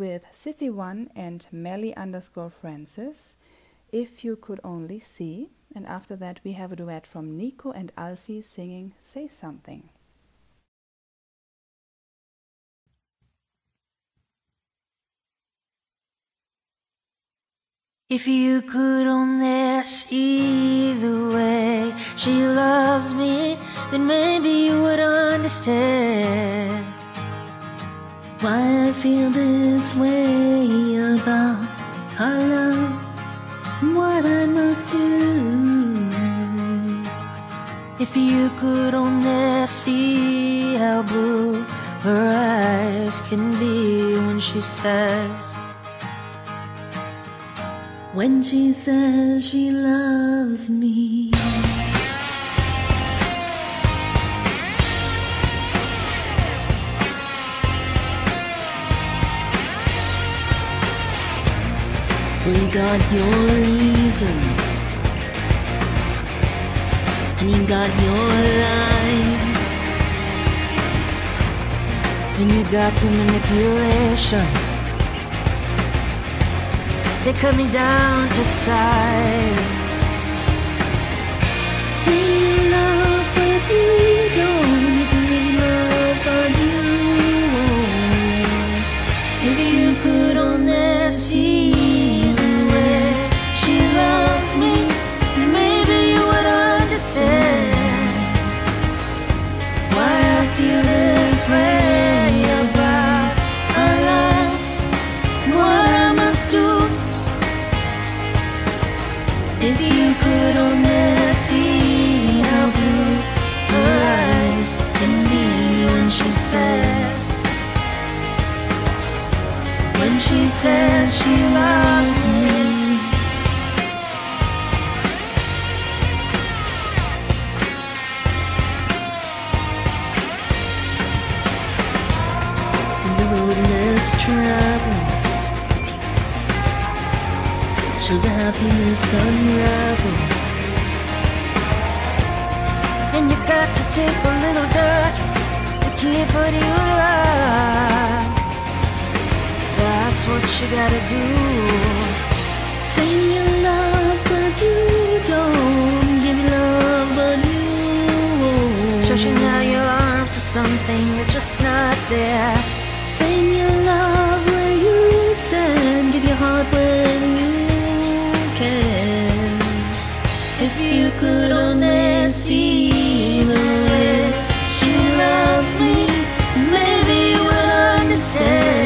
with Siffy1 and Melly underscore Francis, If You Could Only See. And after that, we have a duet from Nico and Alfie singing Say Something. If you could only see the way she loves me, then maybe you would understand why I feel this way about our love, what I must do. If you could only see how blue her eyes can be when she says, when she says she loves me. We got your reasons, and you got your line, and you got the manipulations. They cut me down to size. You love, but you don't she loves me. Seems a road less traveled shows a happiness unravel. And you got to take a little dirt to keep what you love. What you gotta do. Say you love, but you don't give me love, but you. Stretching out your arms to something that's just not there. Say you love where you stand, give your heart when you can. If you could only see way she loves me, maybe you would understand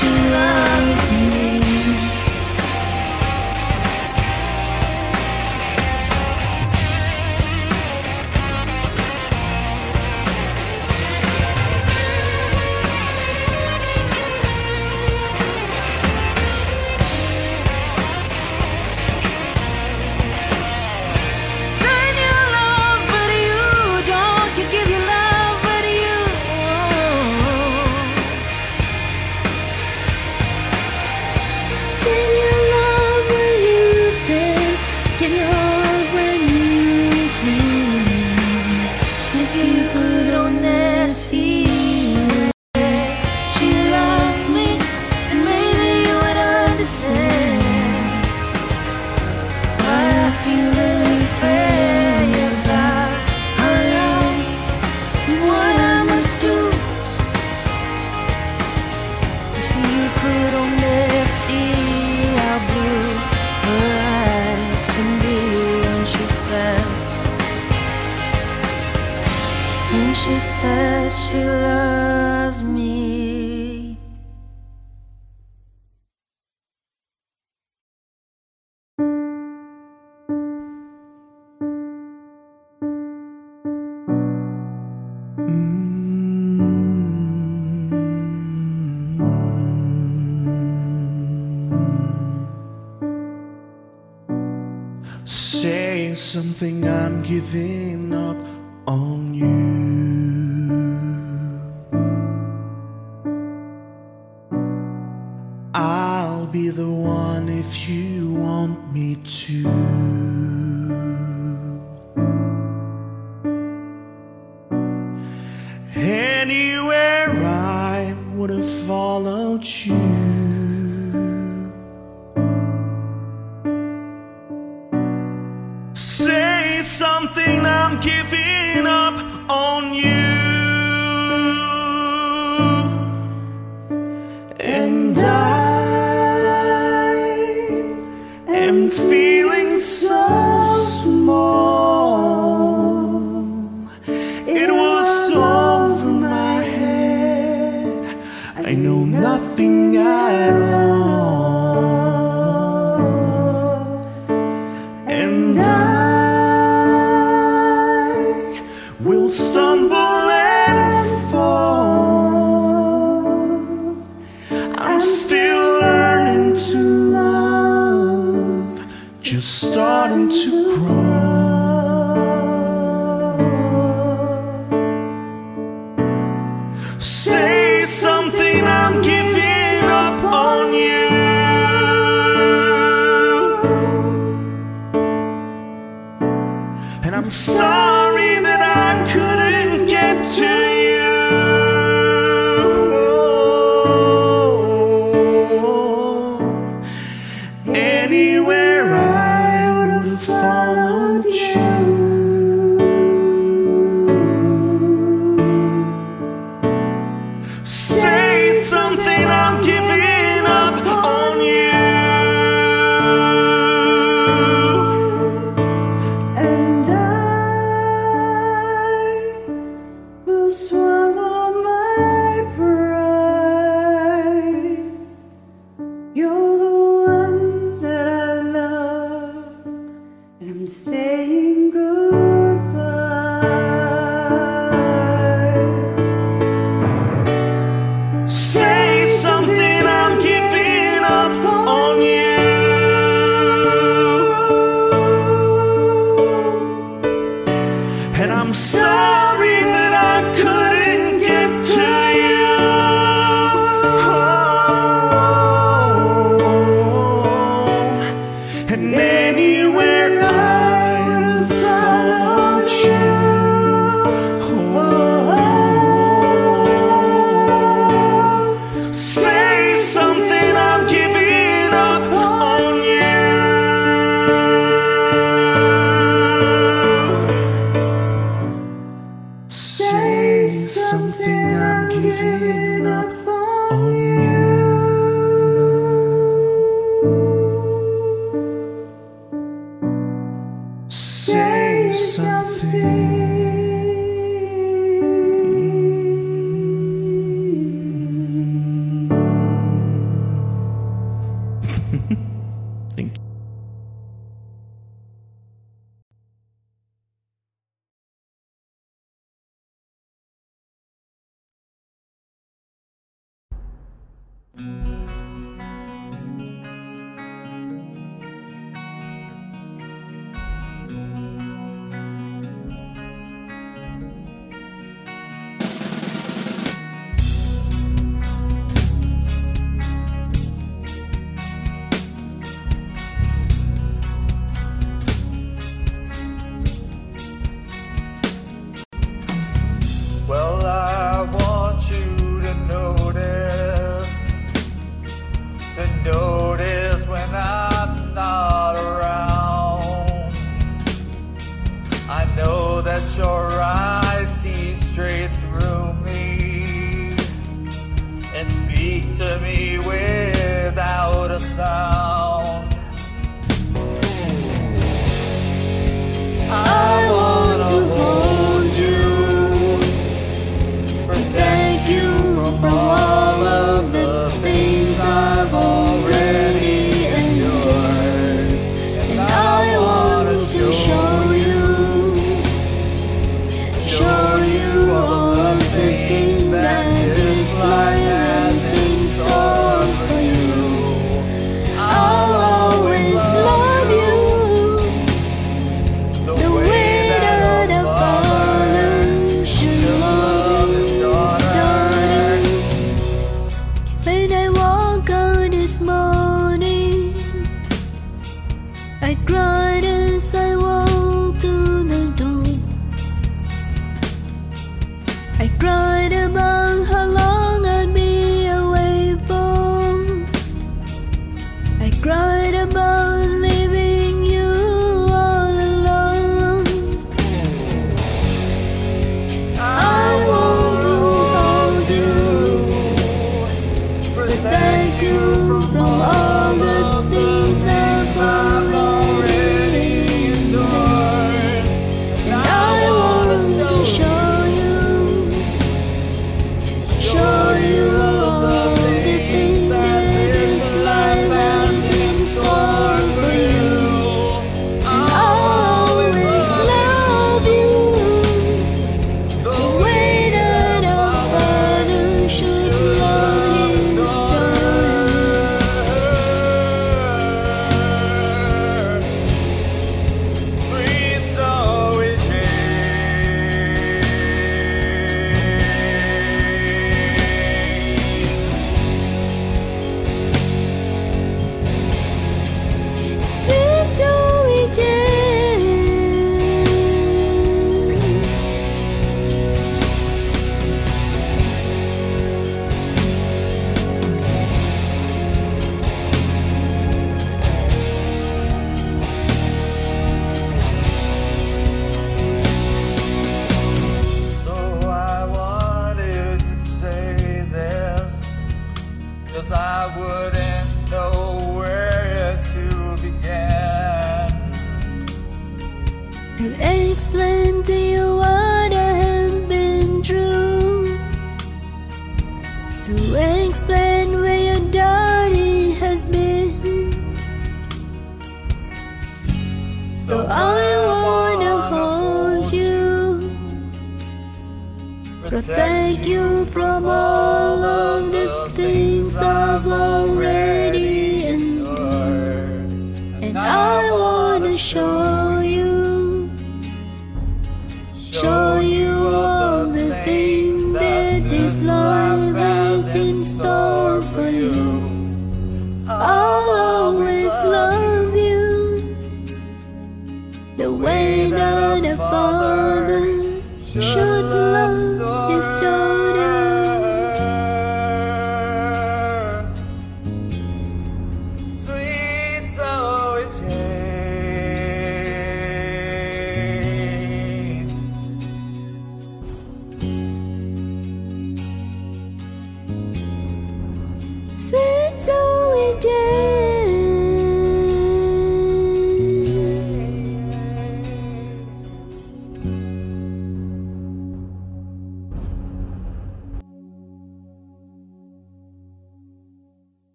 she loves Something I'm giving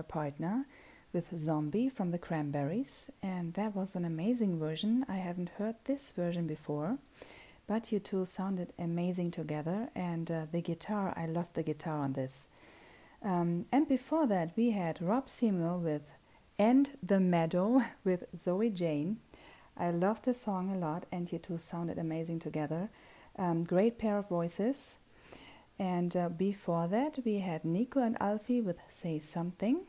her partner with Zombie from the Cranberries, and that was an amazing version. I haven't heard this version before, but you two sounded amazing together, and uh, the guitar, I loved the guitar on this. Um, and before that, we had Rob Sewell with And the Meadow with Zoe Jane. I loved the song a lot, and you two sounded amazing together. Um, great pair of voices. And uh, before that, we had Nico and Alfie with Say Something.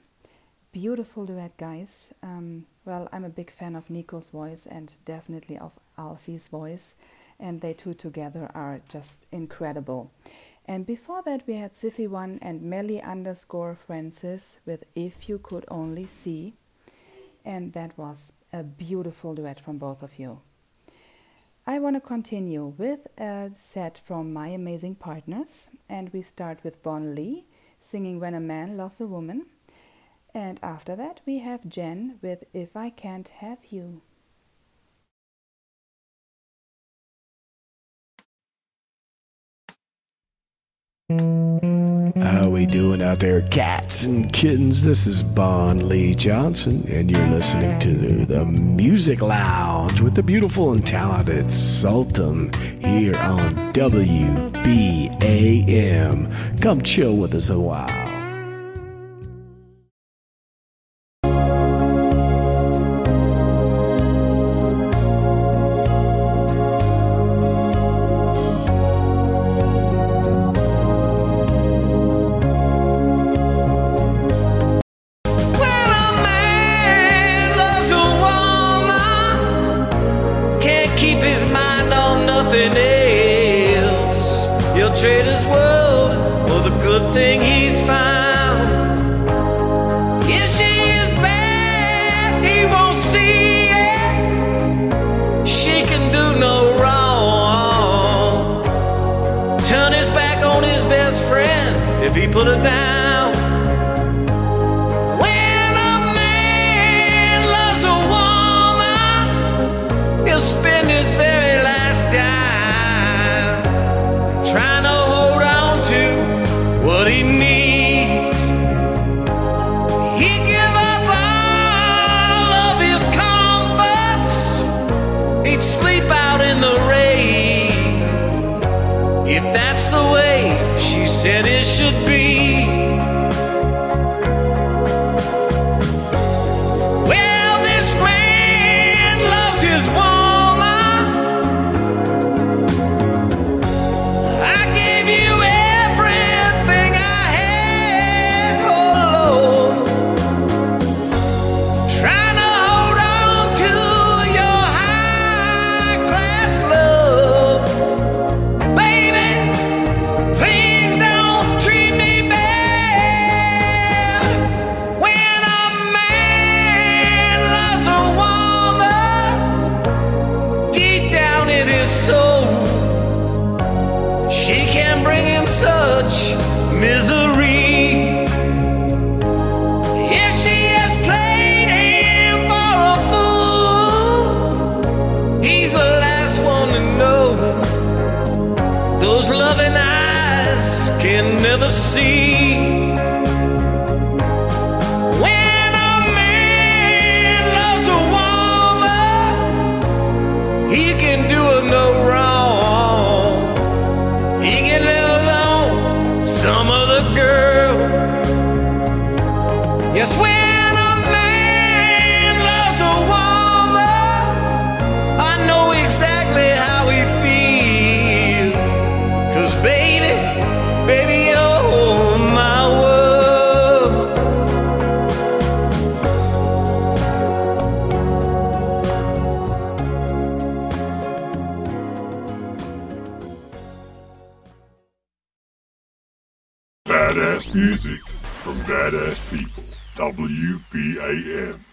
Beautiful duet, guys. Um, well, I'm a big fan of Nico's voice and definitely of Alfie's voice, and they two together are just incredible. And before that, we had Siffy One and Melly underscore Francis with If You Could Only See, and that was a beautiful duet from both of you. I want to continue with a set from My Amazing Partners, and we start with Bon Lee singing When a Man Loves a Woman. And after that, we have Jen with If I Can't Have You. How we doing out there, cats and kittens? This is Bon Lee Johnson, and you're listening to the, Music Lounge with the beautiful and talented Saltam here on WBAM. Come chill with us a while. Badass music from badass people. WBAM.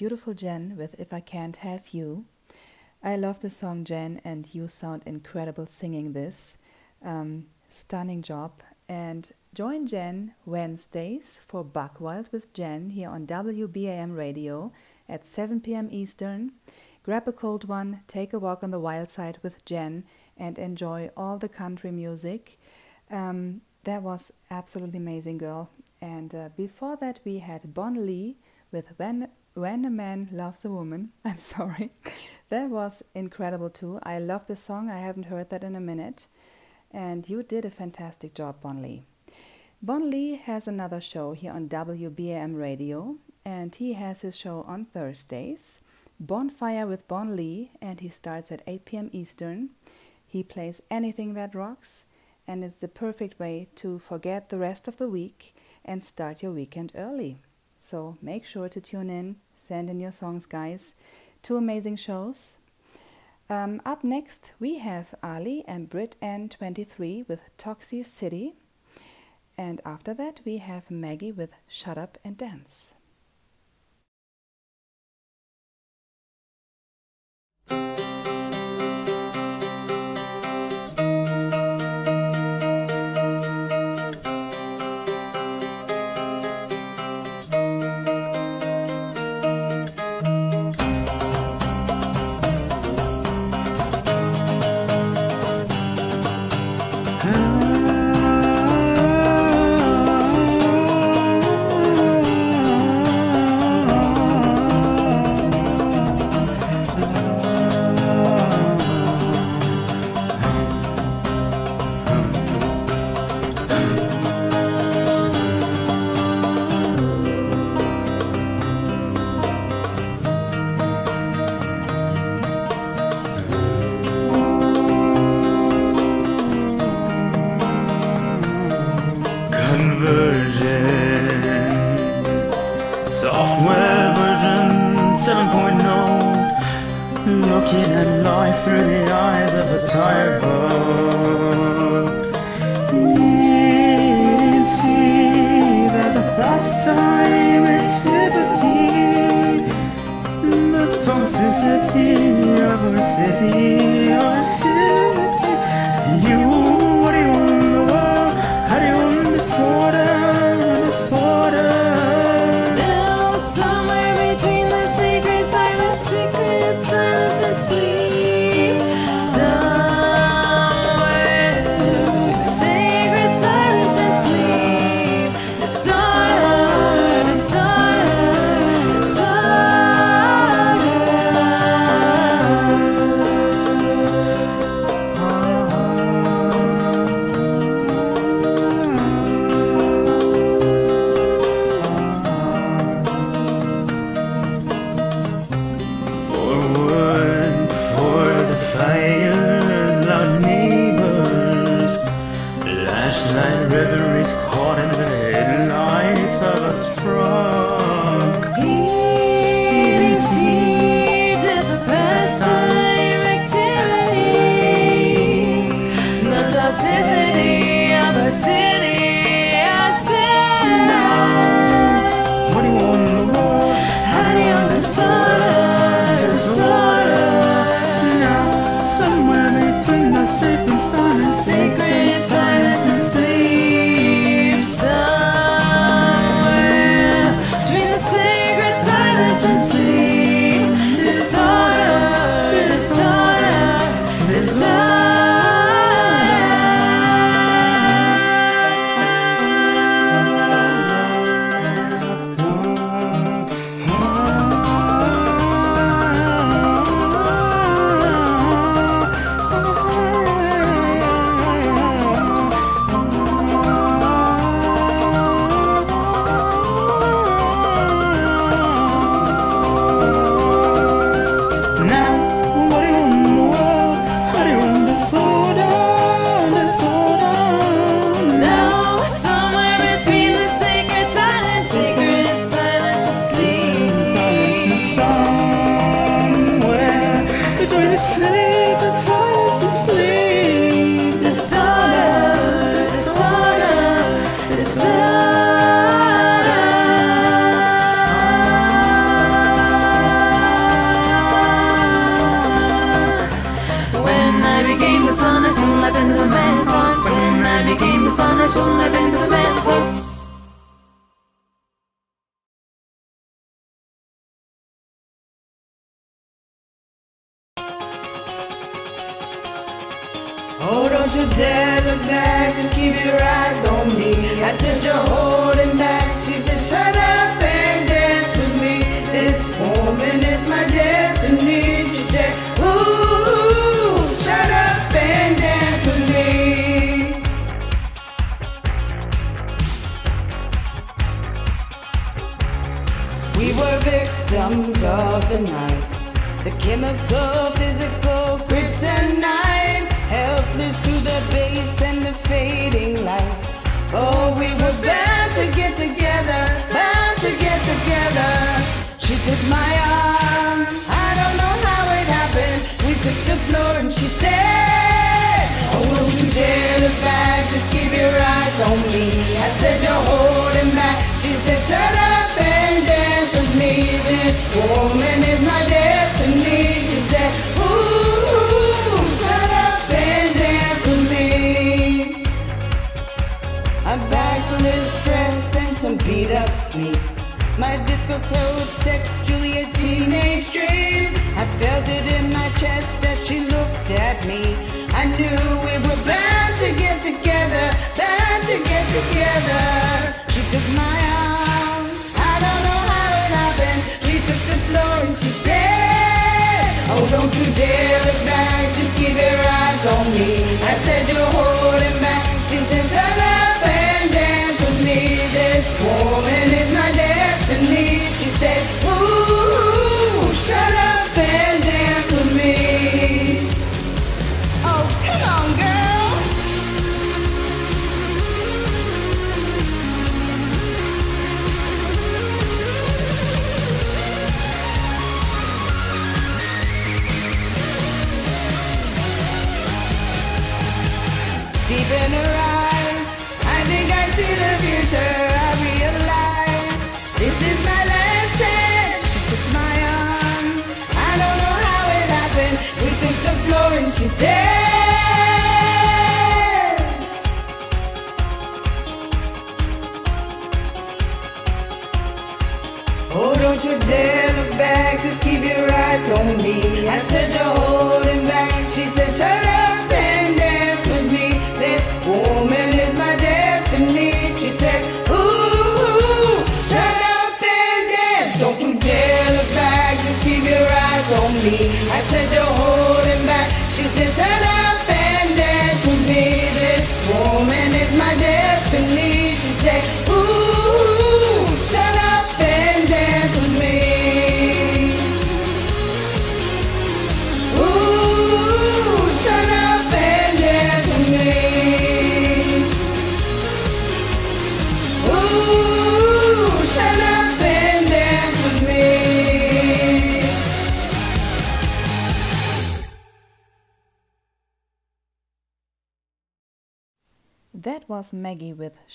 Beautiful Jen with If I Can't Have You. I love the song Jen, and you sound incredible singing this. Um, stunning job. And join Jen Wednesdays for Buckwild with Jen here on WBAM radio at 7 p.m. Eastern. Grab a cold one, take a walk on the wild side with Jen, and enjoy all the country music. Um, that was absolutely amazing, girl. And uh, before that, we had Bon Lee with when, when a Man Loves a Woman. I'm sorry. that was incredible too. I love the song. I haven't heard that in a minute. And you did a fantastic job, Bon Lee. Bon Lee has another show here on WBAM Radio, and he has his show on Thursdays. Bonfire with Bon Lee, and he starts at 8 p.m. Eastern. He plays anything that rocks, and it's the perfect way to forget the rest of the week and start your weekend early. So make sure to tune in, send in your songs, guys. Two amazing shows. Um, up next, we have Ali and Brit N23 with Toxie City. And after that, we have Maggie with Shut Up and Dance.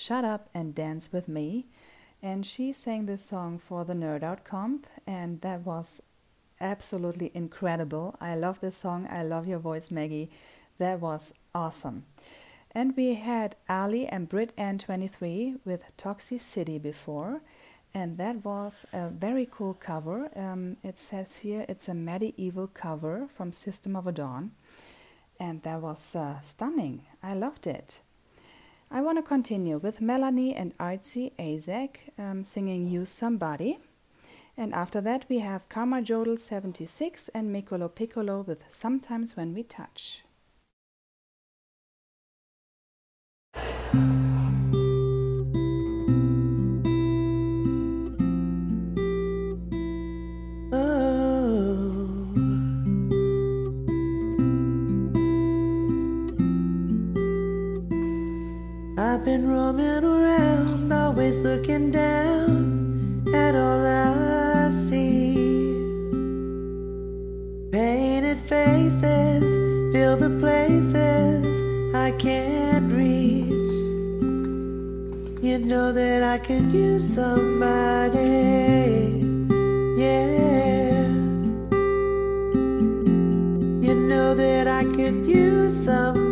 Shut Up and Dance with Me. And she sang this song for the Nerd Out Comp, and that was absolutely incredible. I love this song. I love your voice, Maggie. That was awesome. And we had Ali and Brit and 23 with Toxicity before, and that was a very cool cover. Um, it says here it's a medieval cover from System of a Down, and that was uh, stunning. I loved it. I want to continue with Melanie and Artsy Azek um, singing Use Somebody. And after that, we have Karma Jodel 76 and Mikolo Piccolo with Sometimes When We Touch. I've been roaming around, always looking down at all I see. Painted faces fill the places I can't reach. You know that I could use somebody, yeah. You know that I could use somebody.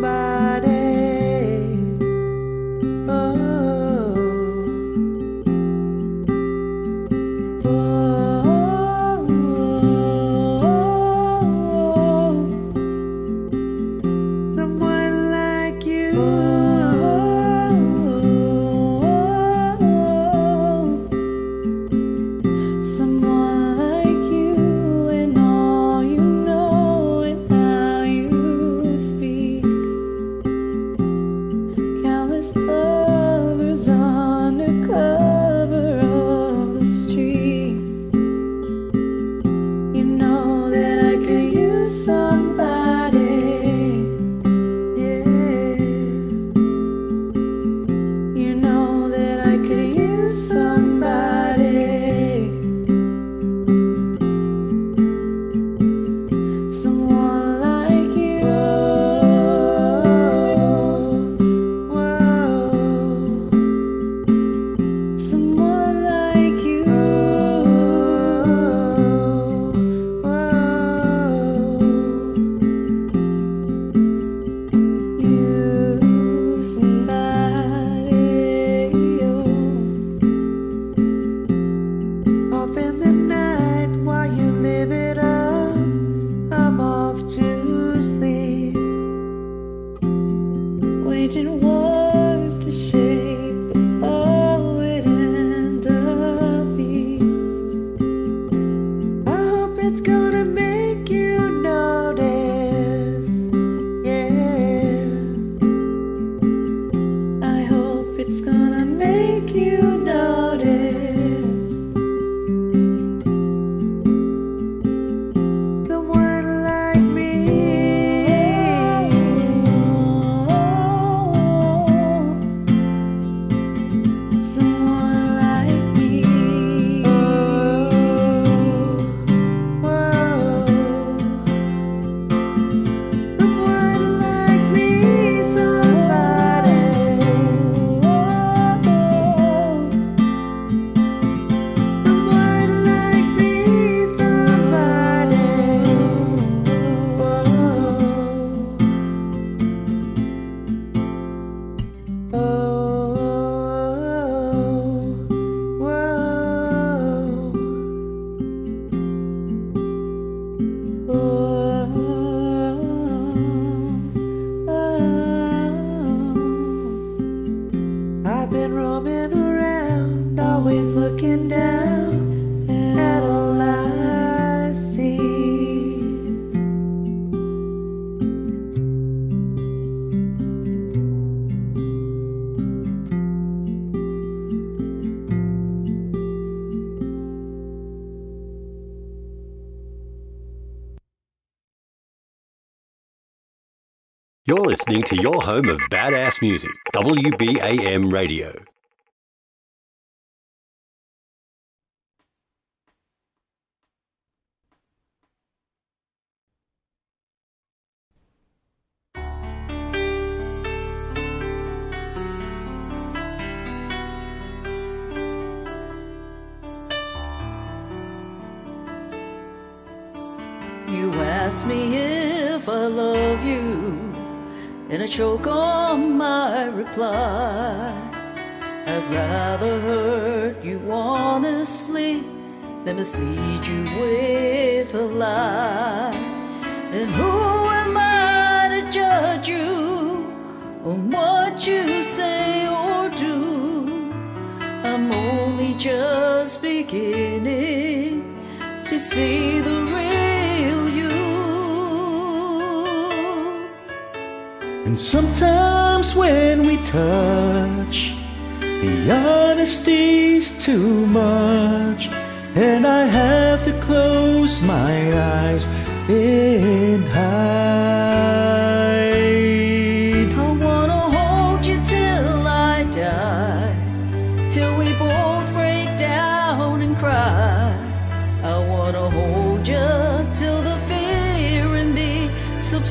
your home of badass music, WBAM Radio.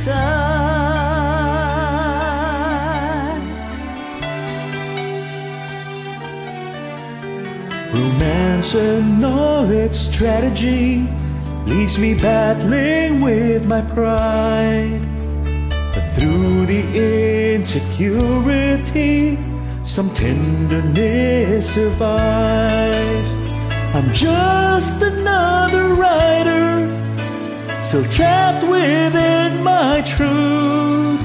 stars. Romance and all its strategy leaves me battling with my pride. But through the insecurity, some tenderness survives. I'm just another writer still trapped within my truth.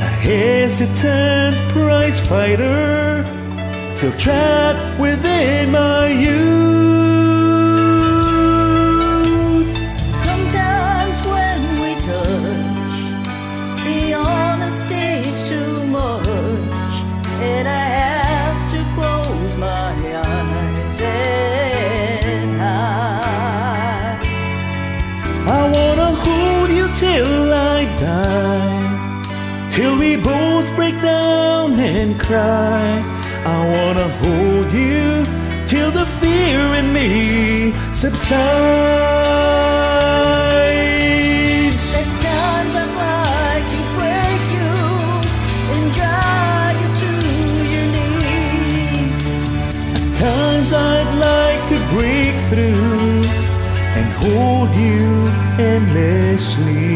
A hesitant prize fighter, still trapped within my youth. and cry. I wanna hold you till the fear in me subsides. The times I've tried to break you and drive you to your knees. At times I'd like to break through and hold you endlessly.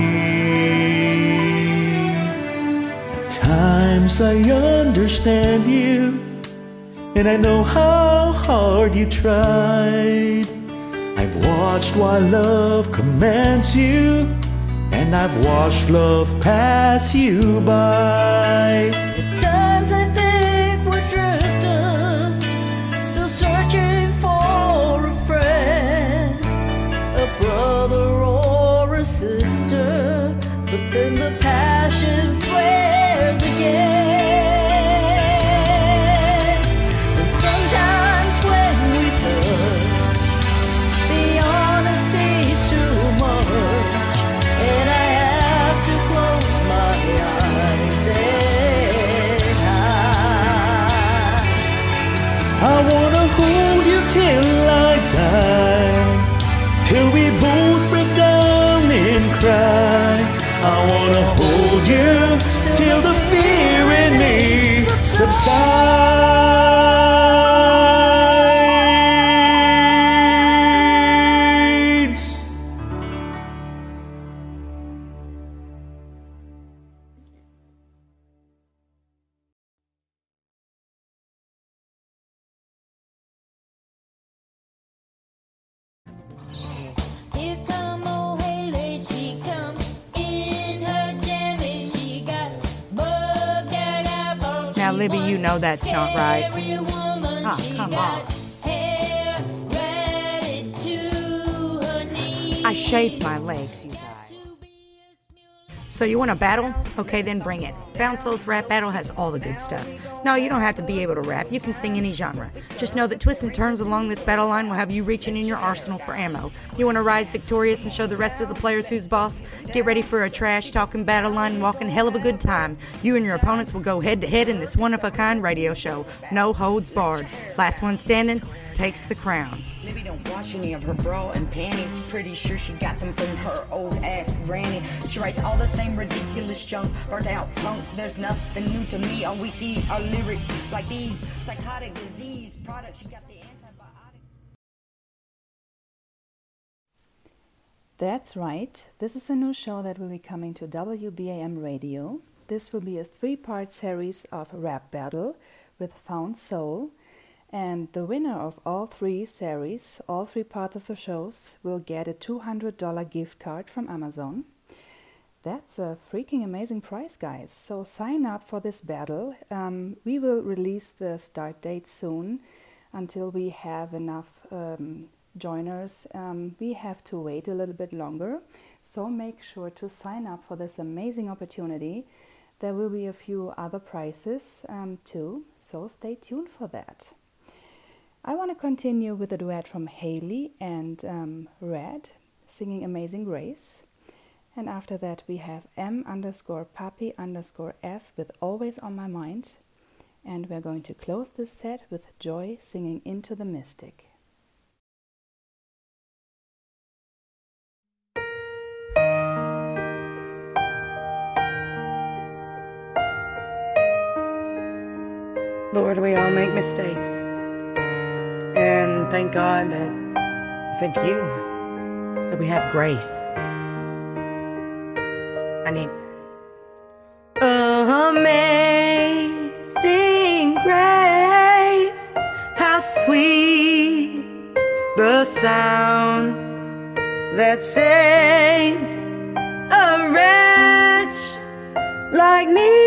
At times I yearn understand you, and I know how hard you tried. I've watched while love commands you, and I've watched love pass you by. So you want to battle? Okay, then bring it. Found Souls Rap Battle has all the good stuff. No, you don't have to be able to rap. You can sing any genre. Just know that twists and turns along this battle line will have you reaching in your arsenal for ammo. You want to rise victorious and show the rest of the players who's boss? Get ready for a trash talking battle line and walking hell of a good time. You and your opponents will go head to head in this one of a kind radio show. No holds barred. Last one standing takes the crown. Libby don't wash any of her bra and panties. Pretty sure she got them from her old ass granny. She writes all the same ridiculous junk, burnt out punk. There's nothing new to me. All we see are lyrics like these. Psychotic disease products. She got the antibiotic. That's right. This is a new show that will be coming to WBAM Radio. This will be a three part series of rap battle with Found Soul. And the winner of all three series, all three parts of the shows, will get a $200 gift card from Amazon. That's a freaking amazing prize, guys. So sign up for this battle. Um, we will release the start date soon until we have enough um, joiners. Um, we have to wait a little bit longer. So make sure to sign up for this amazing opportunity. There will be a few other prizes um, too, so stay tuned for that. I want to continue with a duet from Haley and um, Red singing Amazing Grace. And after that, we have M underscore puppy underscore F with Always on My Mind. And we're going to close this set with Joy singing Into the Mystic. Lord, we all make mistakes. Thank God that, thank you, that we have grace. I need. Amazing grace, how sweet the sound that saved a wretch like me.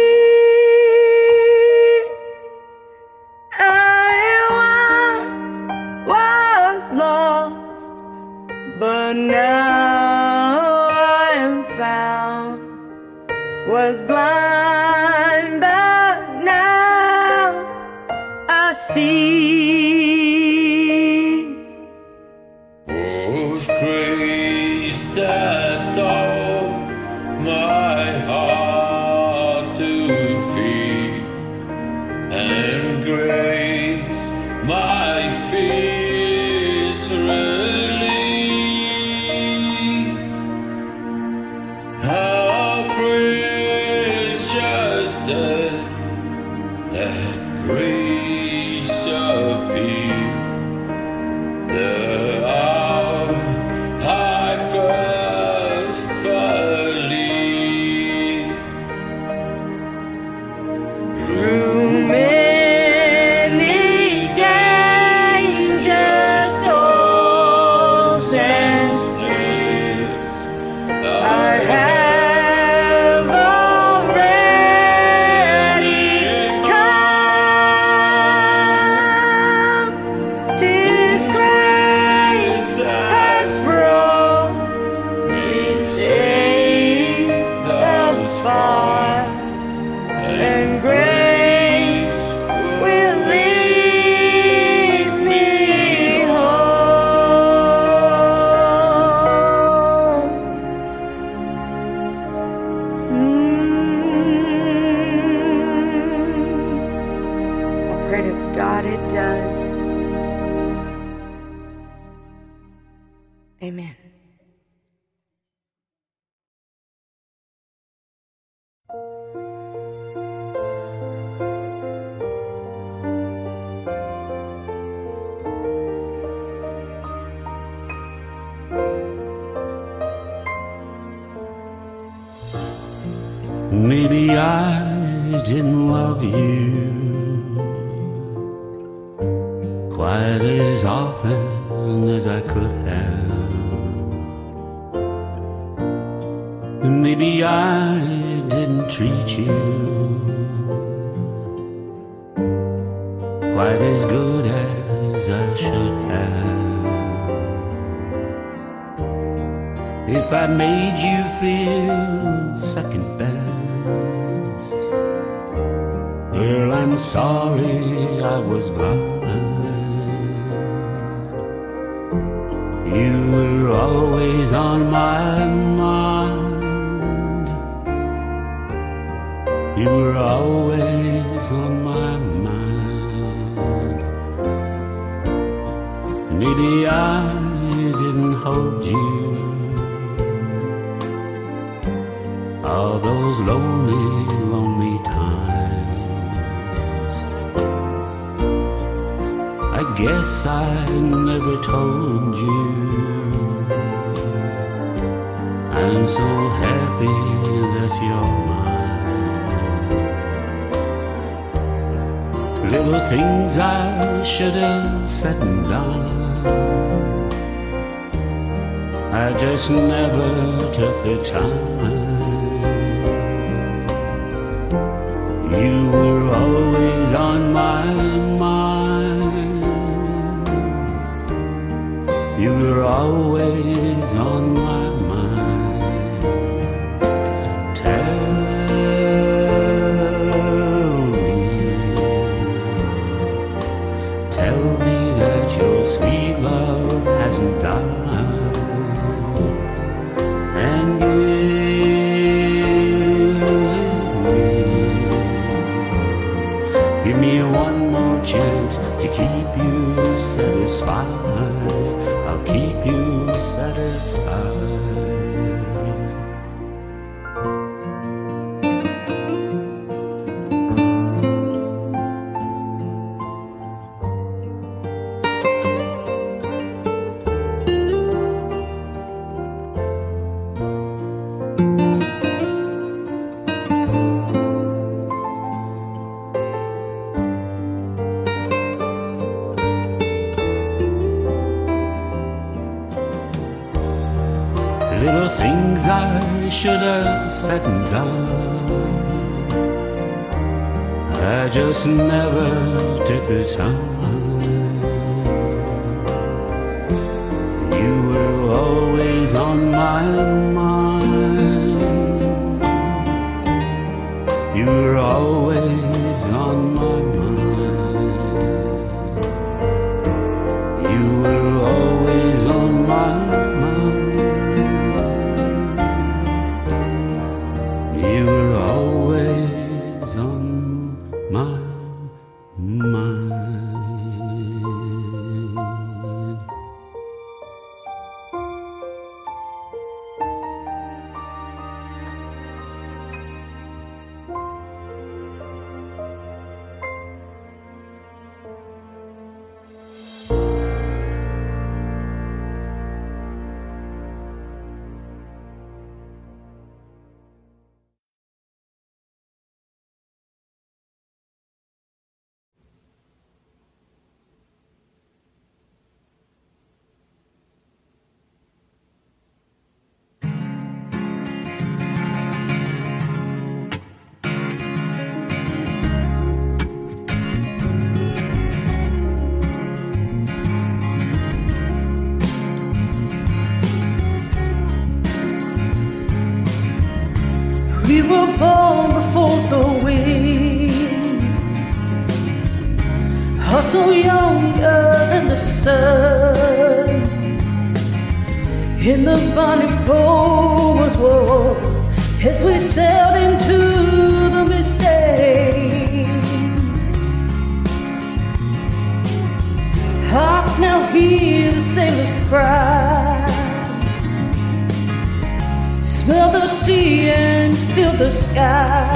sky.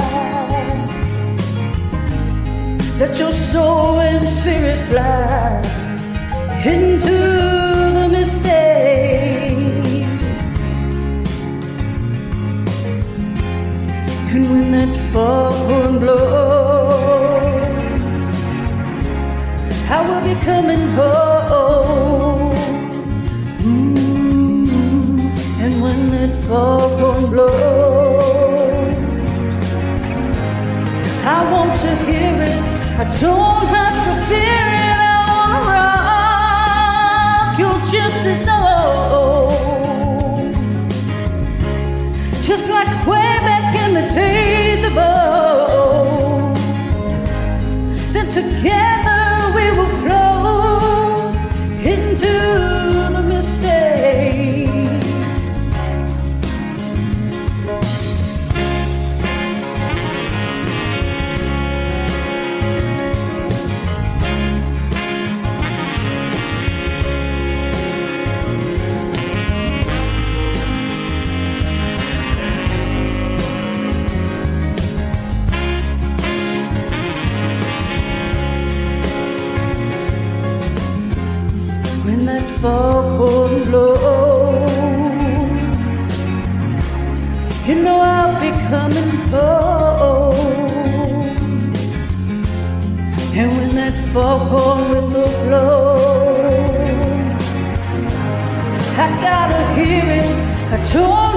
Let your soul and spirit fly into the mystic. And when that foghorn blows, I will be coming home. Mm -hmm. And when that foghorn blows. I want to hear it. I don't have that foghorn whistle blows, I gotta hear it. I don't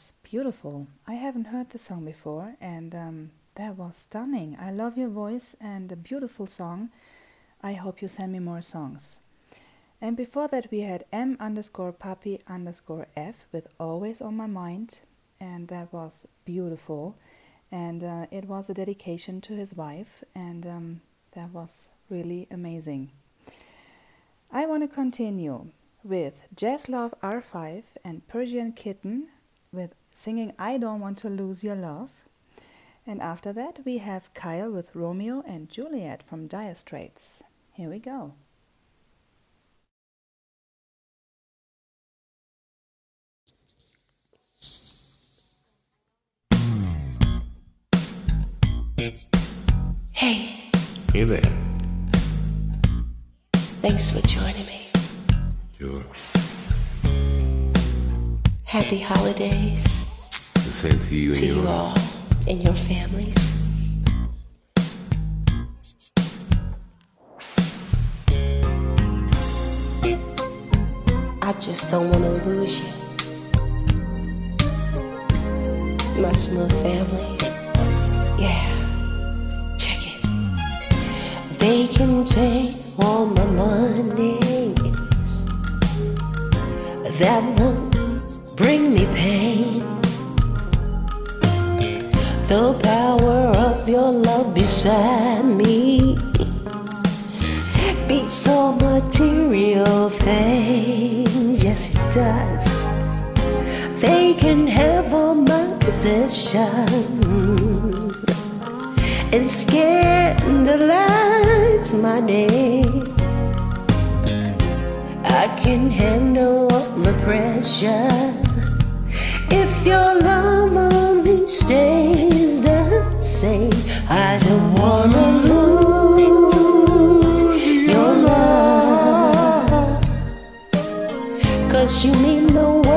was beautiful. I haven't heard the song before, and um, that was stunning. I love your voice and a beautiful song. I hope you send me more songs. And before that, we had M underscore puppy underscore F with Always on My Mind, and that was beautiful. And uh, it was a dedication to his wife, and um, that was really amazing. I want to continue with Jazz Love R5 and Persian Kitten singing I Don't Want to Lose Your Love. And after that, we have Kyle with Romeo and Juliet from Dire Straits. Here we go. Hey, Hey there. thanks for joining me. Sure. Happy holidays The same to you and to you yours. all and your families. I just don't want to lose you. My Smule family. Yeah. Check it. They can take all my money. That won't bring me pain. The power of your love beside me beats all material things. Yes, it does. They can have all my possessions and scandalize my name. I can handle the pressure your love only stays the same. I don't wanna lose your love, cause you mean the world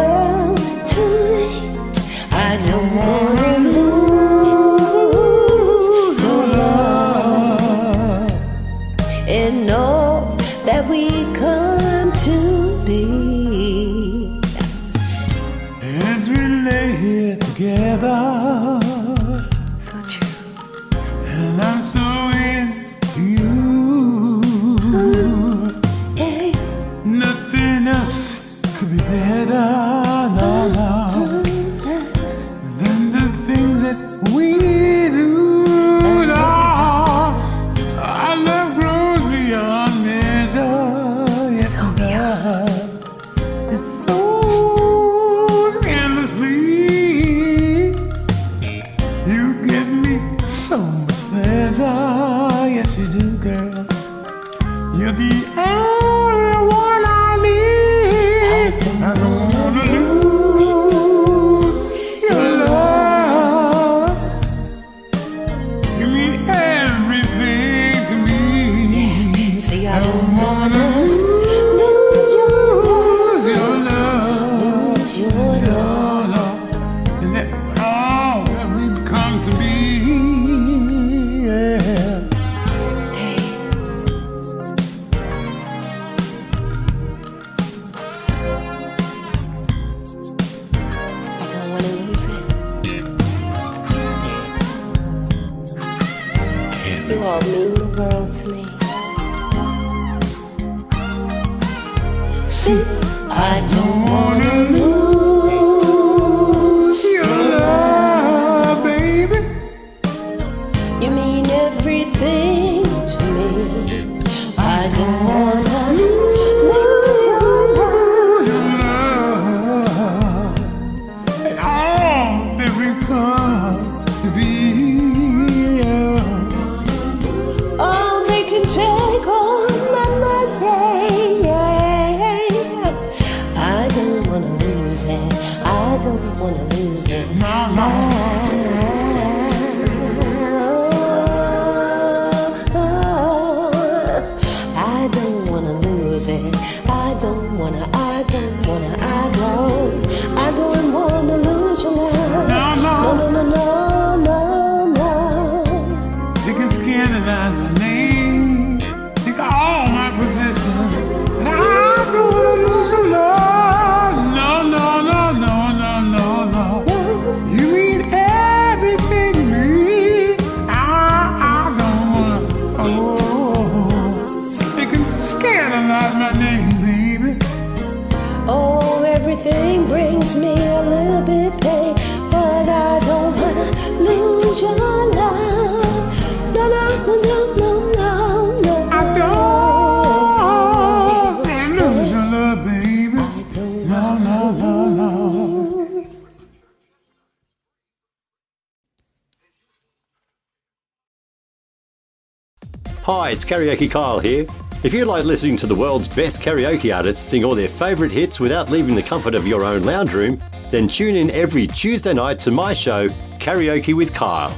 it's Karaoke Kyle here. If you like listening to the world's best karaoke artists sing all their favourite hits without leaving the comfort of your own lounge room, then tune in every Tuesday night to my show, Karaoke with Kyle.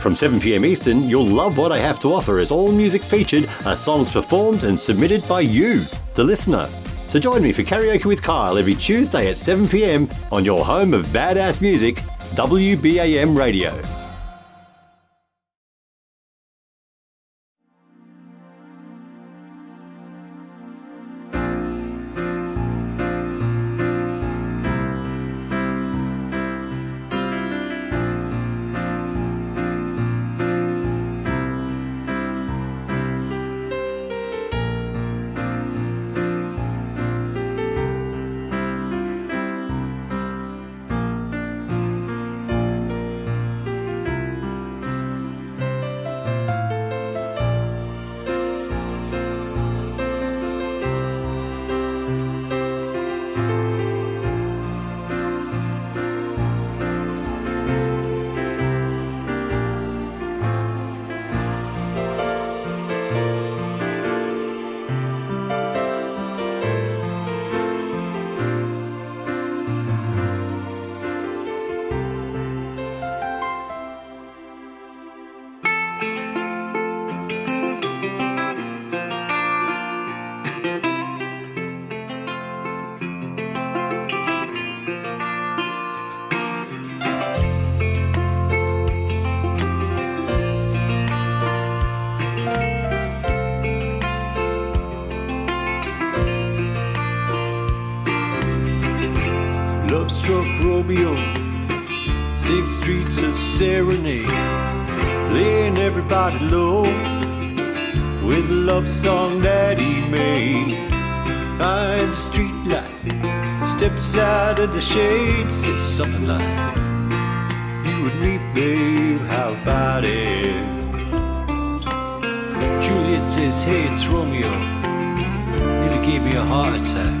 From 7pm Eastern, you'll love what I have to offer as all music featured are songs performed and submitted by you, the listener. So join me for Karaoke with Kyle every Tuesday at 7pm on your home of badass music, WBAM Radio. Everybody low with a love song that he made. By the street light, steps out of the shade, says something like, You and me, babe, how about it? Juliet says, Hey, it's Romeo. Nearly gave me a heart attack.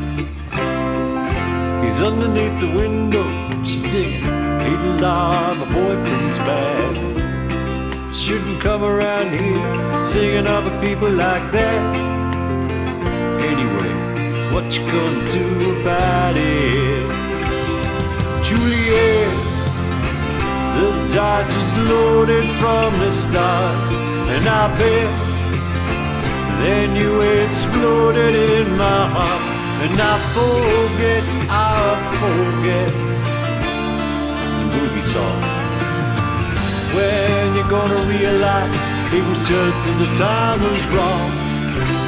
He's underneath the window, she's singing, Hey, love, my boyfriend's back. Shouldn't come around here singing of people like that. Anyway, what you gonna do about it? Juliet, the dice was loaded from the start, and I bet then you exploded in my heart. And I forget, I forget the movie song. When you're gonna realize it was just that the time was wrong,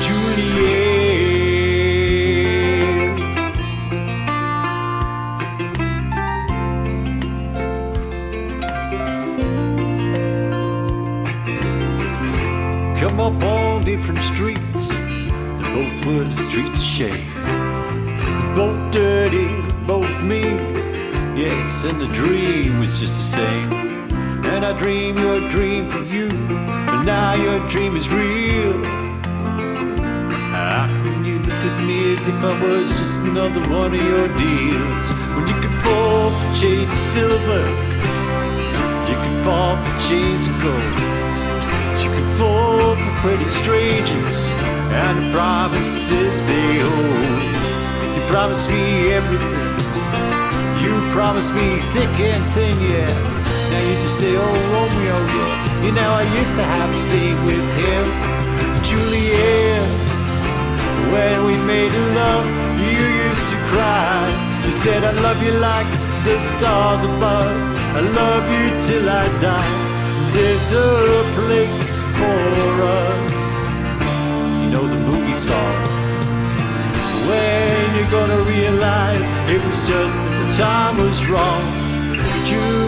Juliet. Come up on different streets, they both were the streets of shame. both dirty, both mean. Yes, and the dream was just the same. And I dream your dream for you, but now your dream is real. How can you look at me as if I was just another one of your deals? When you could fall for chains of silver, you could fall for chains of gold. You could fall for pretty strangers and the promises they hold. You promised me everything. You promised me thick and thin, yeah. Now you just say, oh, Romeo, yeah. You know, I used to have a scene with him. Juliet, when we made love, you used to cry. You said, I love you like the stars above. I love you till I die. There's a place for us. You know the movie song. When you're gonna realize it was just that the time was wrong. Juliet.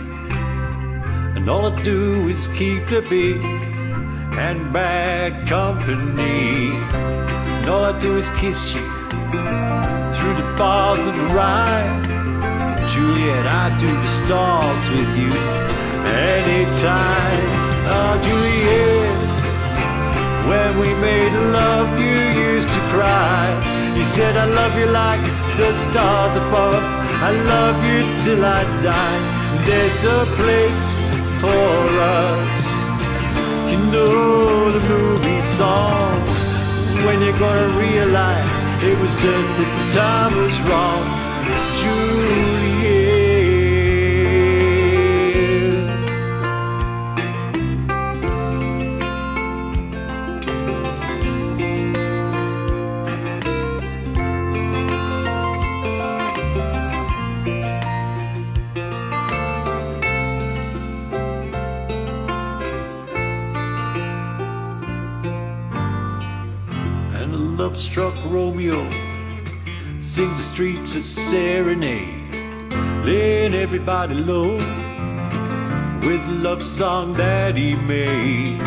And all I do is keep the beat and bad company. And all I do is kiss you through the bars of the ride. Juliet, I do the stars with you anytime. Oh, Juliet, when we made love, you used to cry. You said, I love you like the stars above. I love you till I die. There's a place for us. You know the movie song when you're gonna realize it was just that the time was wrong. Juliet. Struck Romeo sings the streets a serenade, laying everybody low with the love song that he made.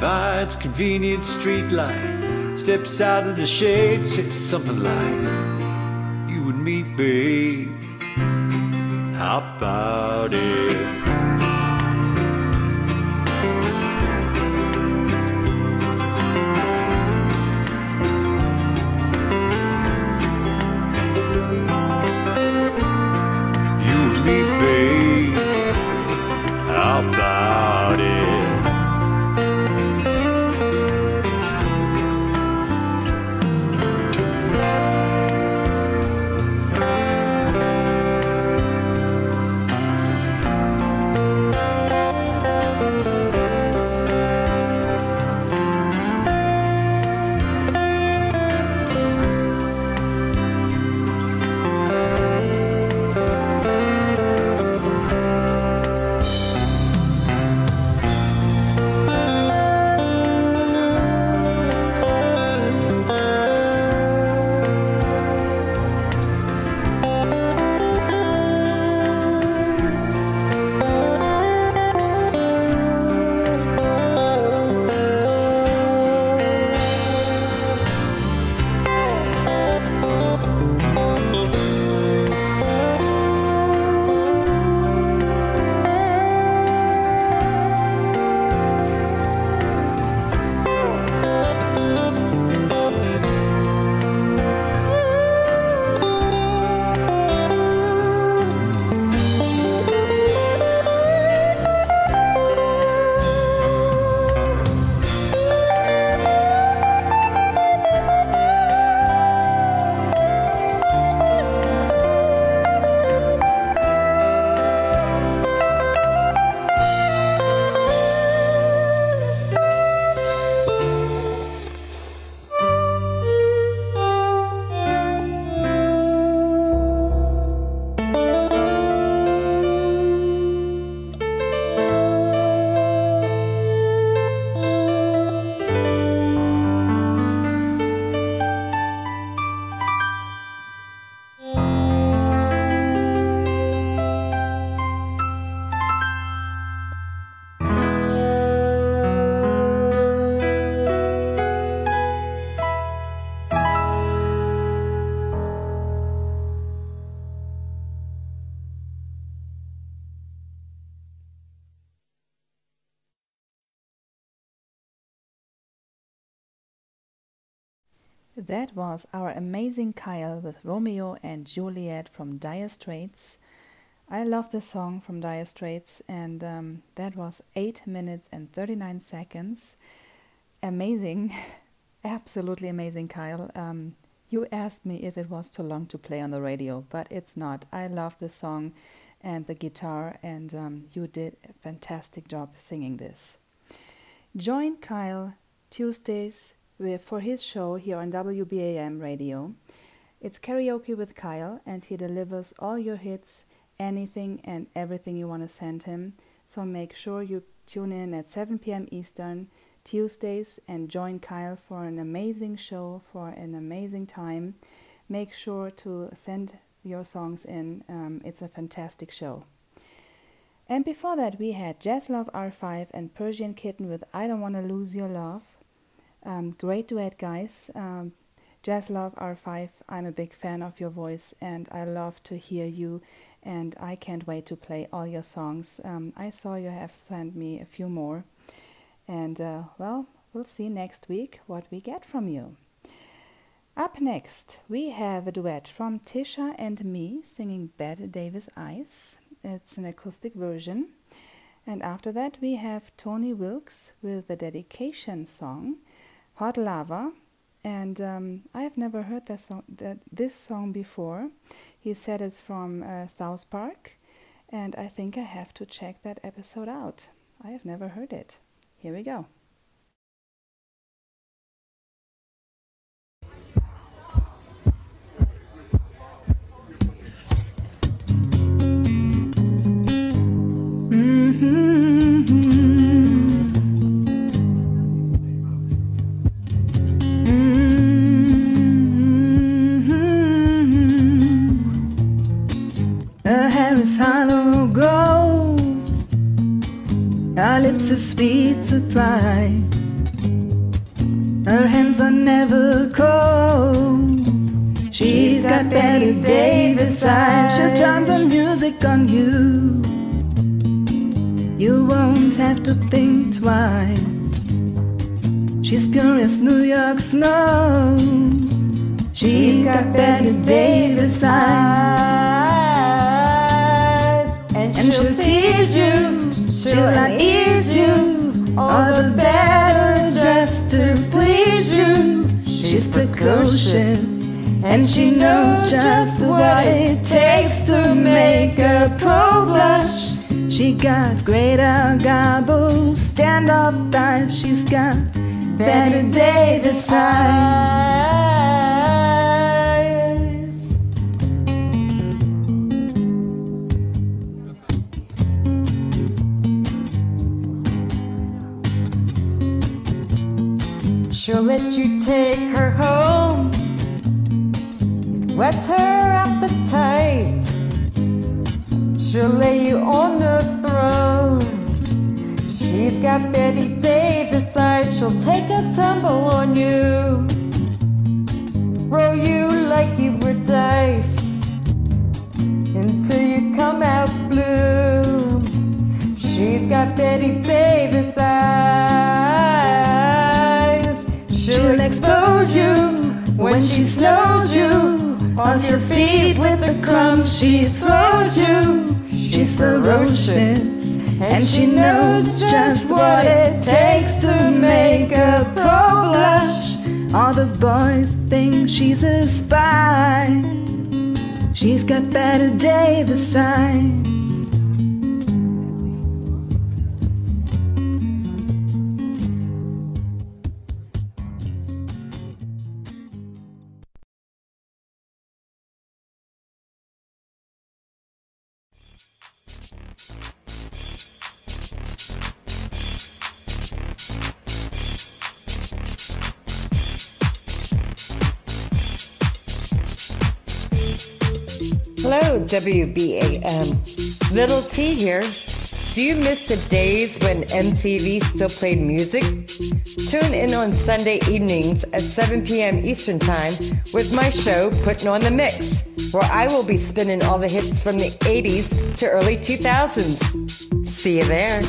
Finds convenient street light, steps out of the shade, says something like, "You and me, babe, how about it?" That was our amazing Kyle with Romeo and Juliet from Dire Straits. I love the song from Dire Straits, and um, that was 8 minutes and 39 seconds. Amazing, absolutely amazing, Kyle. Um, you asked me if it was too long to play on the radio, but it's not. I love the song and the guitar, and um, you did a fantastic job singing this. Join Kyle Tuesdays for his show here on WBAM radio. It's karaoke with Kyle, and he delivers all your hits, anything and everything you want to send him. So make sure you tune in at 7 p.m. Eastern Tuesdays and join Kyle for an amazing show, for an amazing time. Make sure to send your songs in. Um, it's a fantastic show. And before that, we had Jazz Love R5 and Persian Kitten with I Don't Wanna Lose Your Love. Um, great duet, guys. Um, Jazz Love R5, I'm a big fan of your voice and I love to hear you. And I can't wait to play all your songs. Um, I saw you have sent me a few more. And uh, well, we'll see next week what we get from you. Up next, we have a duet from Tisha and me singing Bette Davis Eyes. It's an acoustic version. And after that, we have Tony Wilkes with the dedication song Hot Lava. And um, I have never heard that song, that, this song before. He said it's from uh, South Park. And I think I have to check that episode out. I have never heard it. Here we go. Her Her lips a sweet surprise. Her hands are never cold. She's got Bette Davis eyes. She'll turn the music on you. You won't have to think twice. She's pure as New York snow. She's got Bette Davis eyes. Precocious, and she knows just what it takes to make a pro blush. She got greater gobble, stand up tight. She's got better Davis eyes. She'll let you take her home, whet her appetite. She'll lay you on the throne. She's got Bette Davis eyes. She'll take a tumble on you, roll you like you were dice until you come out blue. She's got Bette Davis eyes. She'll expose you when she slows you off your feet with the crumbs she throws you. She's ferocious and she knows just what it takes to make a pro blush. All the boys think she's a spy. She's got better Davis eyes. WBAM. Little T here. Do you miss the days when MTV still played music? Tune in on Sunday evenings at 7 p.m. Eastern Time with my show, Putting on the Mix, where I will be spinning all the hits from the 80s to early 2000s. See you there.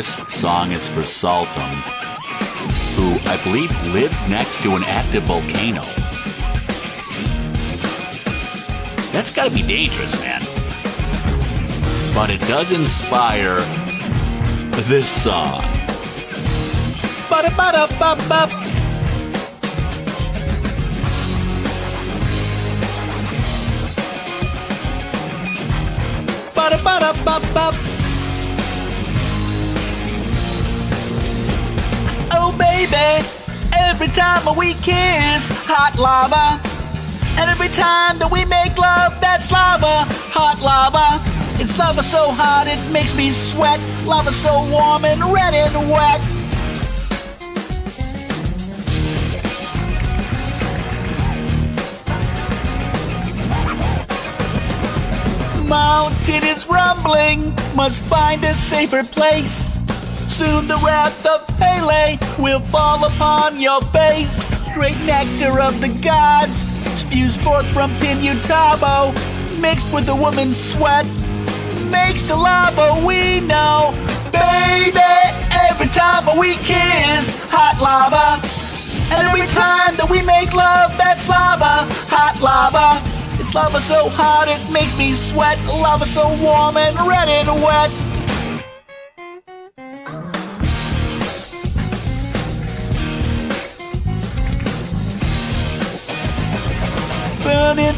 This song is for Saltam, who I believe lives next to an active volcano. That's gotta be dangerous, man. But it does inspire this song. Ba-da-ba-da-ba-ba. Ba-da-ba-da-ba-ba. Oh baby, every time we kiss, hot lava. And every time that we make love, that's lava, hot lava. It's lava so hot it makes me sweat. Lava so warm and red and wet. Mountain is rumbling, must find a safer place. Soon the wrath of Pele will fall upon your face. Great nectar of the gods spews forth from Pinatubo, mixed with a woman's sweat, makes the lava we know. Baby, every time we kiss, hot lava. And every time that we make love, that's lava, hot lava. It's lava so hot it makes me sweat, lava so warm and red and wet.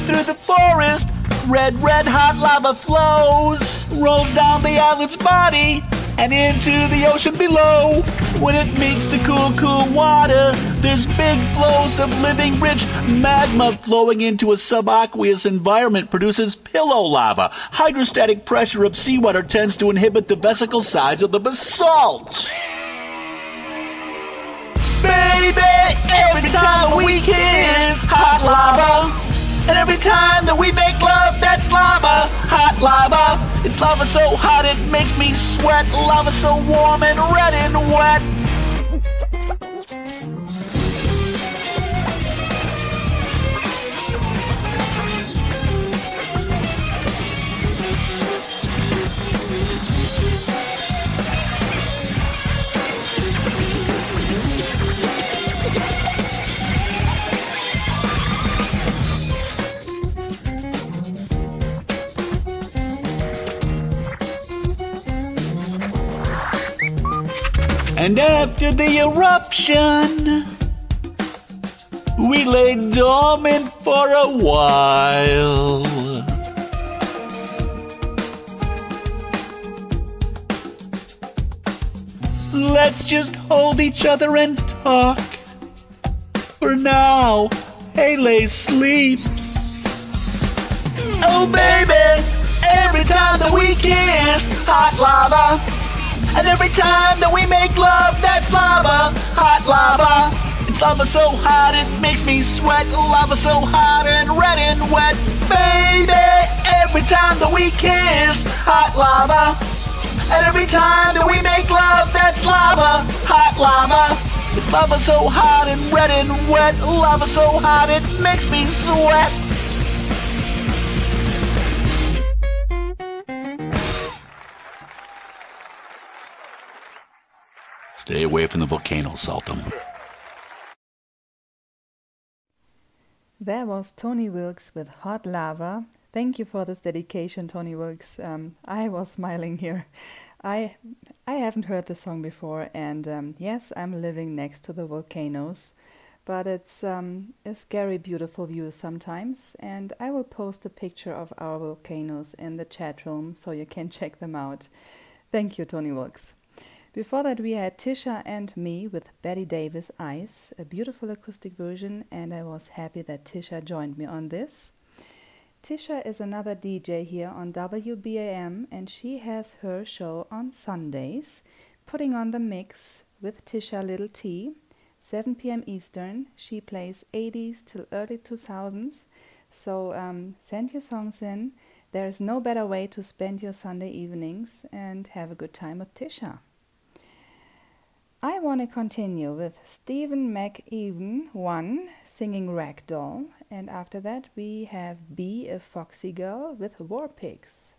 Through the forest, red, red hot lava flows, rolls down the island's body and into the ocean below. When it meets the cool, cool water, there's big flows of living rich magma flowing into a subaqueous environment produces pillow lava. Hydrostatic pressure of seawater tends to inhibit the vesicle sides of the basalt. Baby, every time we kiss, hot lava. And every time that we make love, that's lava, hot lava. It's lava so hot it makes me sweat. Lava so warm and red and wet. And after the eruption, we lay dormant for a while. Let's just hold each other and talk. For now, Haley sleeps. Oh, baby, every time that we kiss, hot lava. And every time that we make love, that's lava, hot lava. It's lava so hot it makes me sweat. Lava so hot and red and wet. Baby, every time that we kiss, hot lava. And every time that we make love, that's lava, hot lava. It's lava so hot and red and wet. Lava so hot it makes me sweat. Stay away from the volcano, Saltam. There was Tony Wilkes with Hot Lava. Thank you for this dedication, Tony Wilkes. Um, I was smiling here. I I haven't heard the song before, and um, yes, I'm living next to the volcanoes, but it's um, a scary, beautiful view sometimes. And I will post a picture of our volcanoes in the chat room so you can check them out. Thank you, Tony Wilkes. Before that, we had Tisha and me with Bette Davis Eyes, a beautiful acoustic version, and I was happy that Tisha joined me on this. Tisha is another DJ here on WBAM, and she has her show on Sundays, putting on the mix with Tisha Little T, 7 p.m. Eastern. She plays 80s till early 2000s, so um, send your songs in. There is no better way to spend your Sunday evenings and have a good time with Tisha. I want to continue with Stephen McEwen 1 singing Ragdoll, and after that we have Be a Foxy Girl with War Pigs.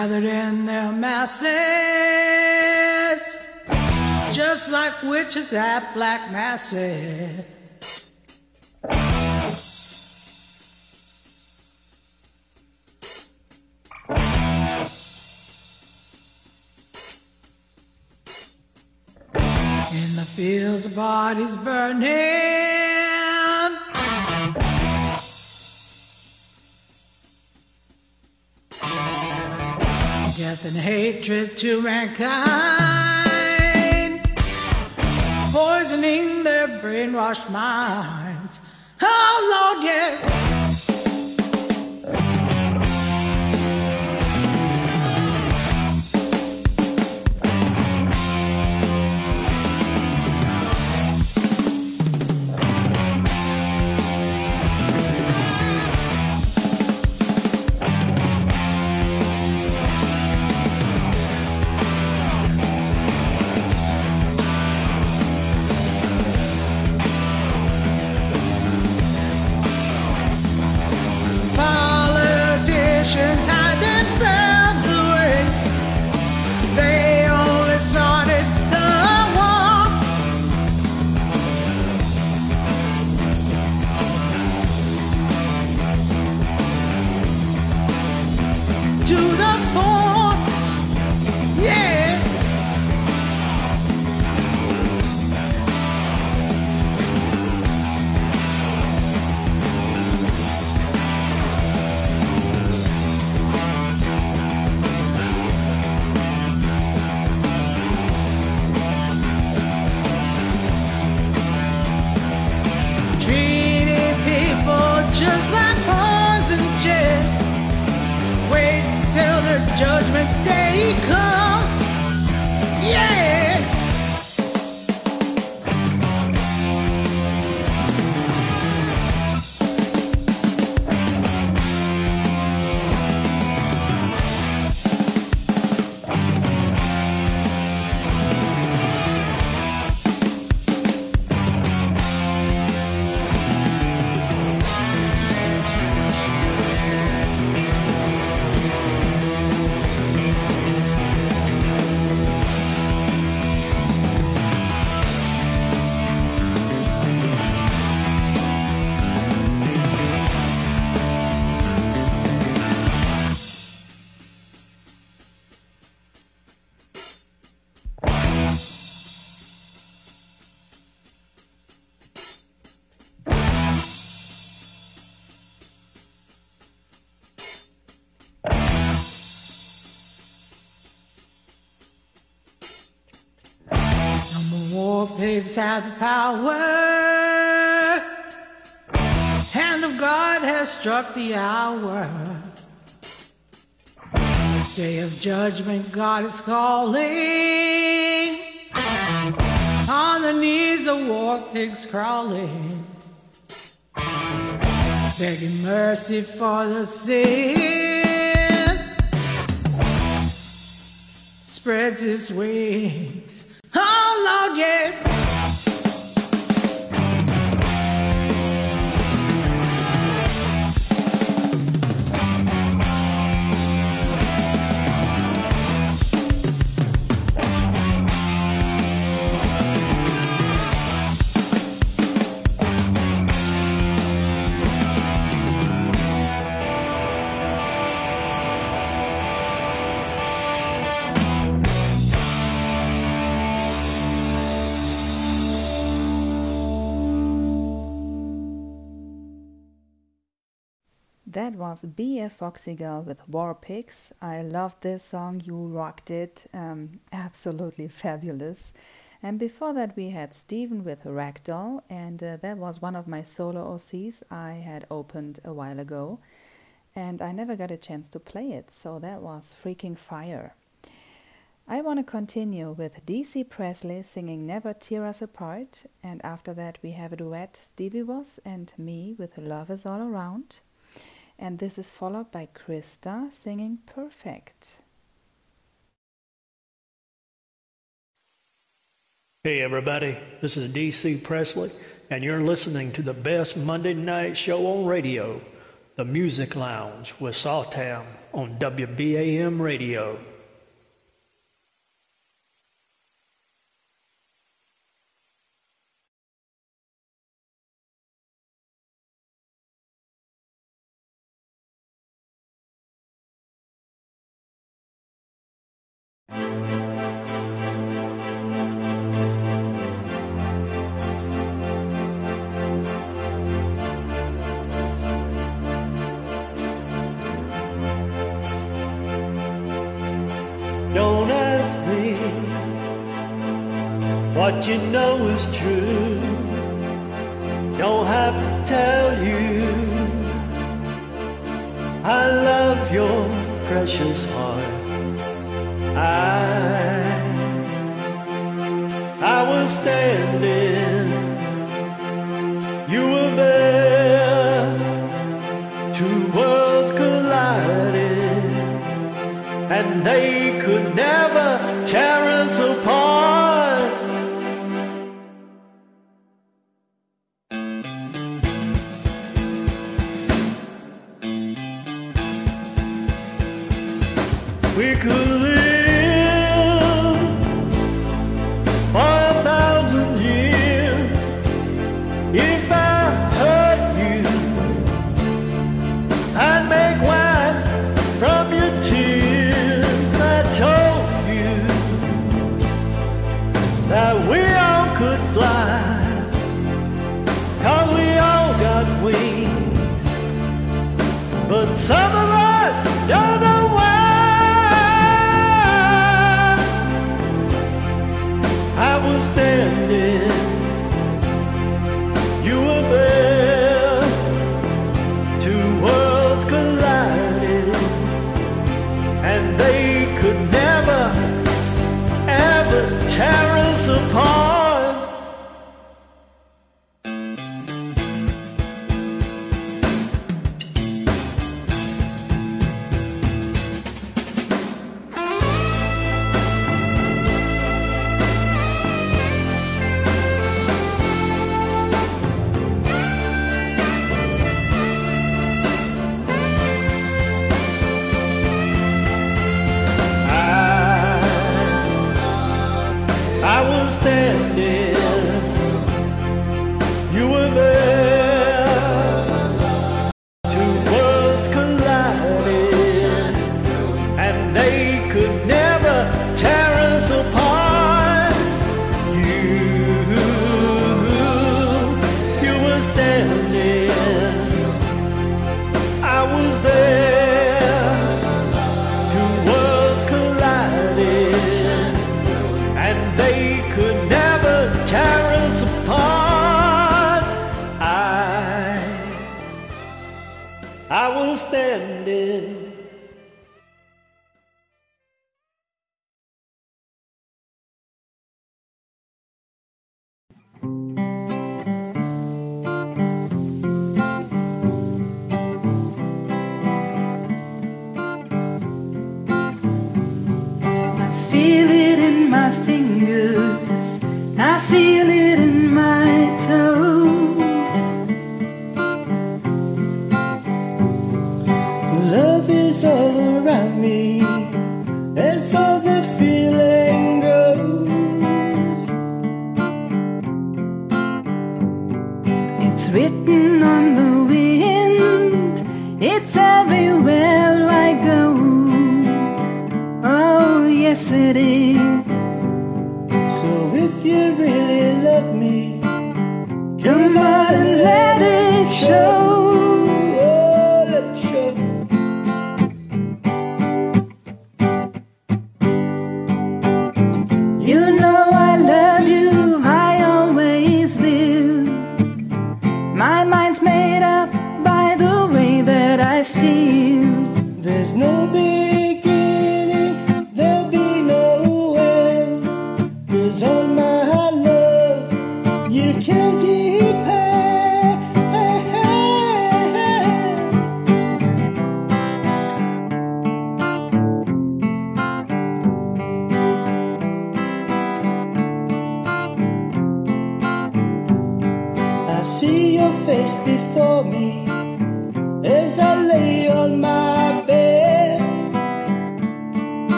gathered in their masses, just like witches at black masses. In the fields, the bodies burning. Death and hatred to mankind, poisoning their brainwashed minds. Oh Lord, yeah. Judgment day comes. Yeah. Have the power. Hand of God has struck the hour. Day of judgment, God is calling. On the knees, the war pigs crawling, begging mercy for the sin. Spreads his wings. Oh Lord, yeah. That was Be a Foxy Girl with War Pigs. I loved this song. You rocked it. Um, absolutely fabulous. And before that, we had Steven with Ragdoll, and uh, that was one of my solo OCs I had opened a while ago. And I never got a chance to play it, so that was freaking fire. I want to continue with DC Presley singing Never Tear Us Apart, and after that, we have a duet Stevie Was and me with Love Is All Around. And this is followed by Krista singing Perfect. Hey, everybody, this is DC Presley, and you're listening to the best Monday night show on radio, The Music Lounge with Saltam on WBAM Radio. merchant's heart. I, I was standing, you were there. Two worlds collided, and they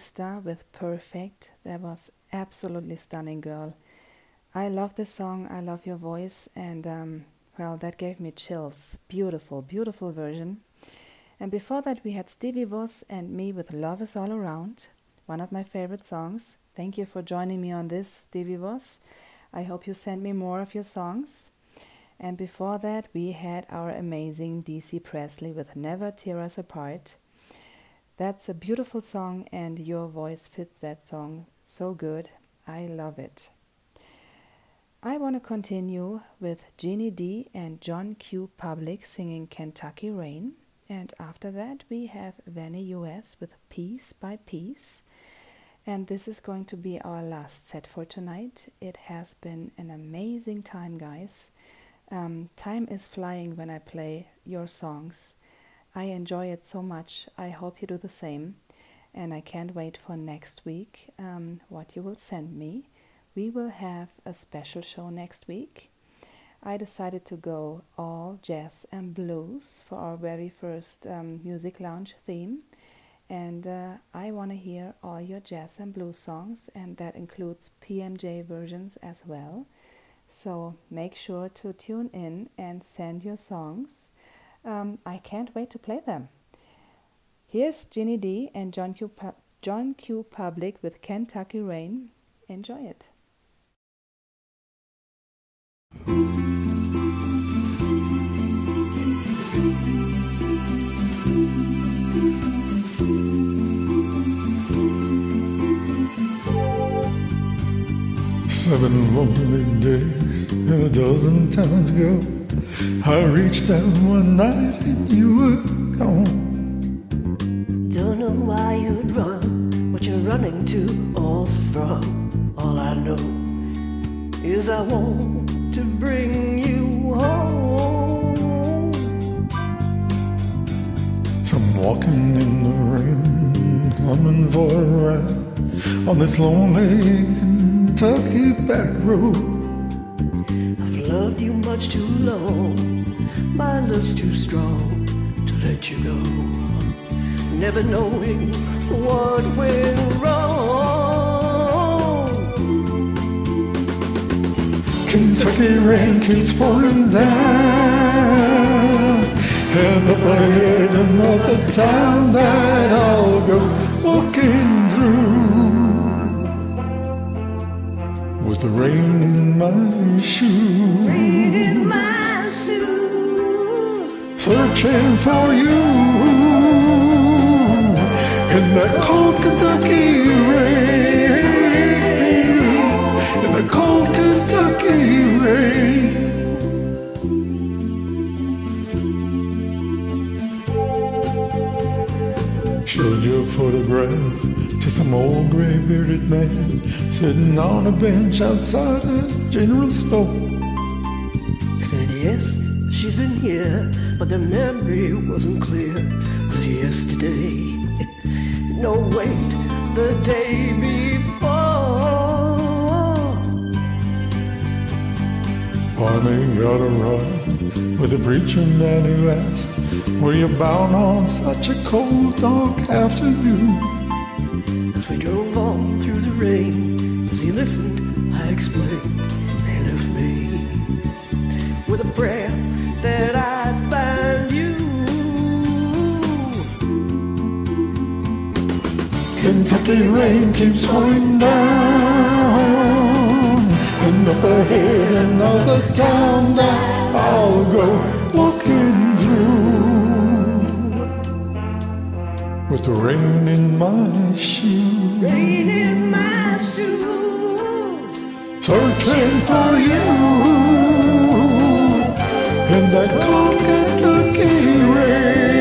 Krista with Perfect. That was absolutely stunning, girl. I love this song. I love your voice, and um, well, that gave me chills. Beautiful, beautiful version. And before that, we had Stevie Voss and me with Love Is All Around, one of my favorite songs. Thank you for joining me on this, Stevie Voss. I hope you send me more of your songs. And before that, we had our amazing DC Presley with Never Tear Us Apart. That's a beautiful song, and your voice fits that song so good. I love it. I want to continue with Jeannie D and John Q. Public singing Kentucky Rain. And after that, we have Vanny US with Piece by Piece. And this is going to be our last set for tonight. It has been an amazing time, guys. Um, time is flying when I play your songs. I enjoy it so much. I hope you do the same. And I can't wait for next week um, what you will send me. We will have a special show next week. I decided to go all jazz and blues for our very first um, music lounge theme. And uh, I want to hear all your jazz and blues songs, and that includes PMJ versions as well. So make sure to tune in and send your songs. Um, I can't wait to play them. Here's Ginny D and John Q. Pu- John Q. Public with Kentucky Rain. Enjoy it. Seven lonely days and a dozen towns ago, I reached out one night and you were gone. Don't know why you'd run, what you're running to or from. All I know is I want to bring you home. So I'm walking in the rain, coming for a ride on this lonely Kentucky back road. Loved you much too long, my love's too strong to let you go. Never knowing what went wrong. Kentucky rain keeps pouring down. And up ahead another town that I'll go walking through. The rain in my shoes. Rain in my shoes. Searching for you. In that cold Kentucky rain. In the cold Kentucky rain. Showed your photograph to some old gray bearded man sitting on a bench outside a general store. Said yes, she's been here, but the memory wasn't clear. Was yesterday. No, wait, the day before. Finally got a ride with a preacher man who asked, Were you bound on such a cold, dark afternoon? He listened, I explained. They left me with a prayer that I'd find you. Kentucky rain keeps pouring down. And up ahead another town that I'll go walking through. With the rain in my shoes. Rain in my shoes. Searching for you. In that Kentucky rain.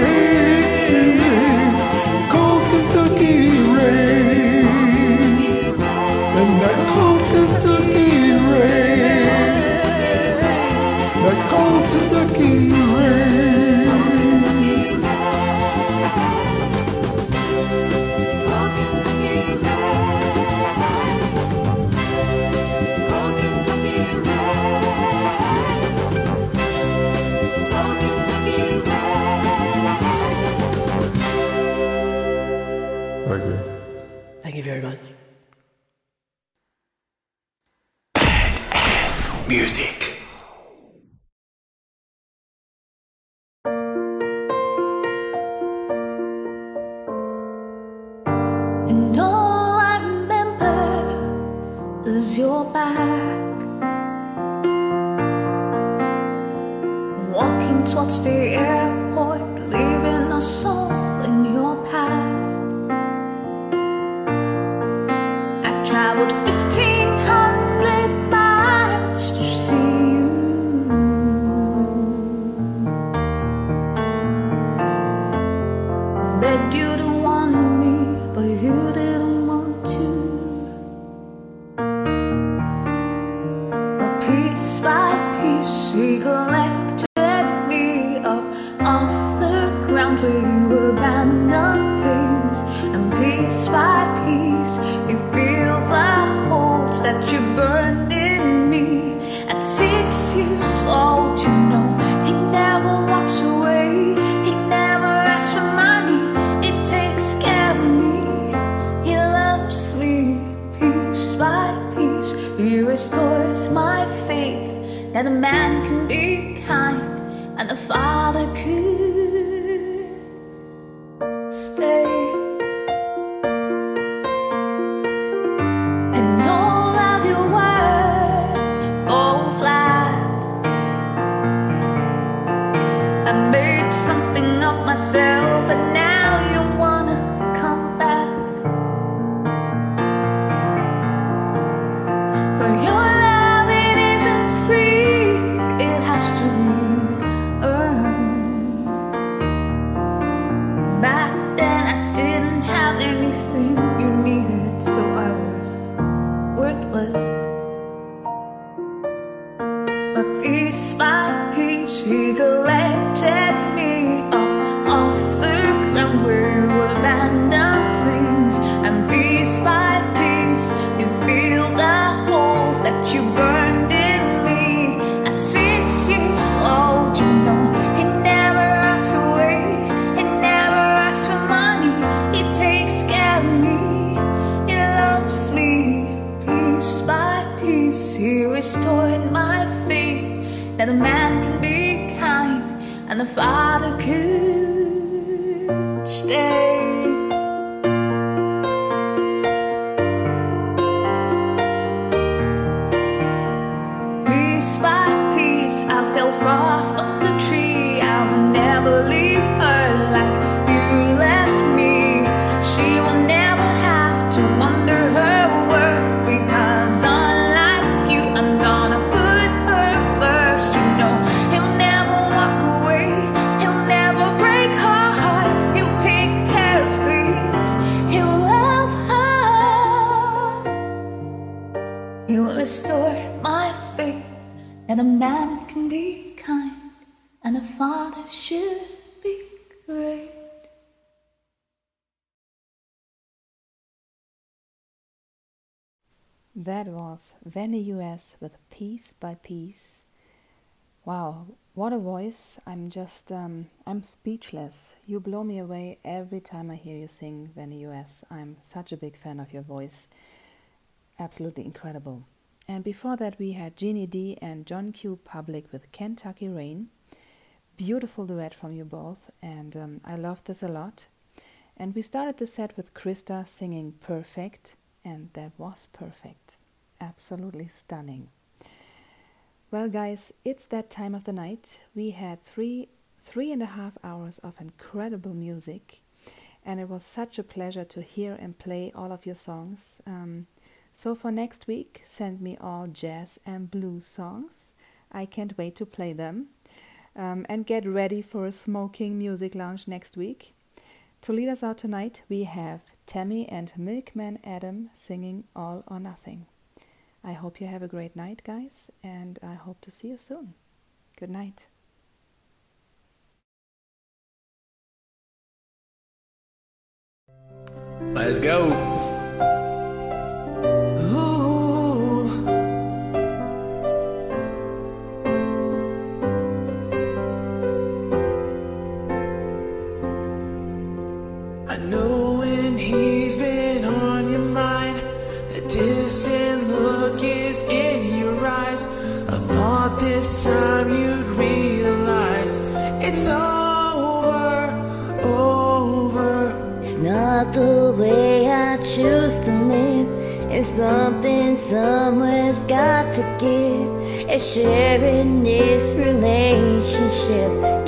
He restored my faith that a man can be kind and a father could stay. That was Vanny US with Piece by Piece. Wow, what a voice. I'm just, um, I'm speechless. You blow me away every time I hear you sing Vanny US. I'm such a big fan of your voice. Absolutely incredible. And before that, we had Jeannie D and John Q Public with Kentucky Rain. Beautiful duet from you both, and um, I love this a lot. And we started the set with Krista singing Perfect, and that was perfect. Absolutely stunning. Well, guys, it's that time of the night. We had three three and a half hours of incredible music, and it was such a pleasure to hear and play all of your songs. Um, so for next week, send me all jazz and blues songs. I can't wait to play them. Um, and get ready for a smoking music lounge next week. To lead us out tonight, we have Tammy and Milkman Adam singing All or Nothing. I hope you have a great night, guys, and I hope to see you soon. Good night. Let's go. in your eyes. I thought this time you'd realize it's over, over. It's not the way I choose to live. It's something somewhere's got to give. It's sharing this relationship.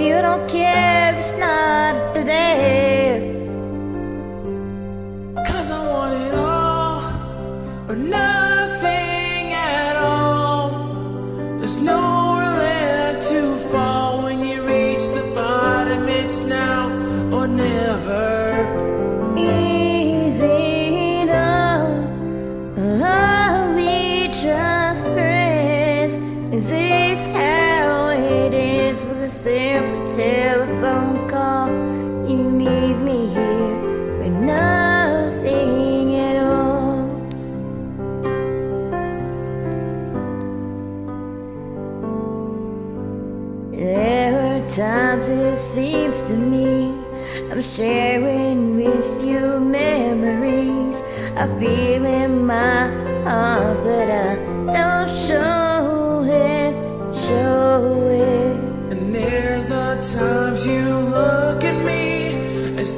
you don't care.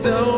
So.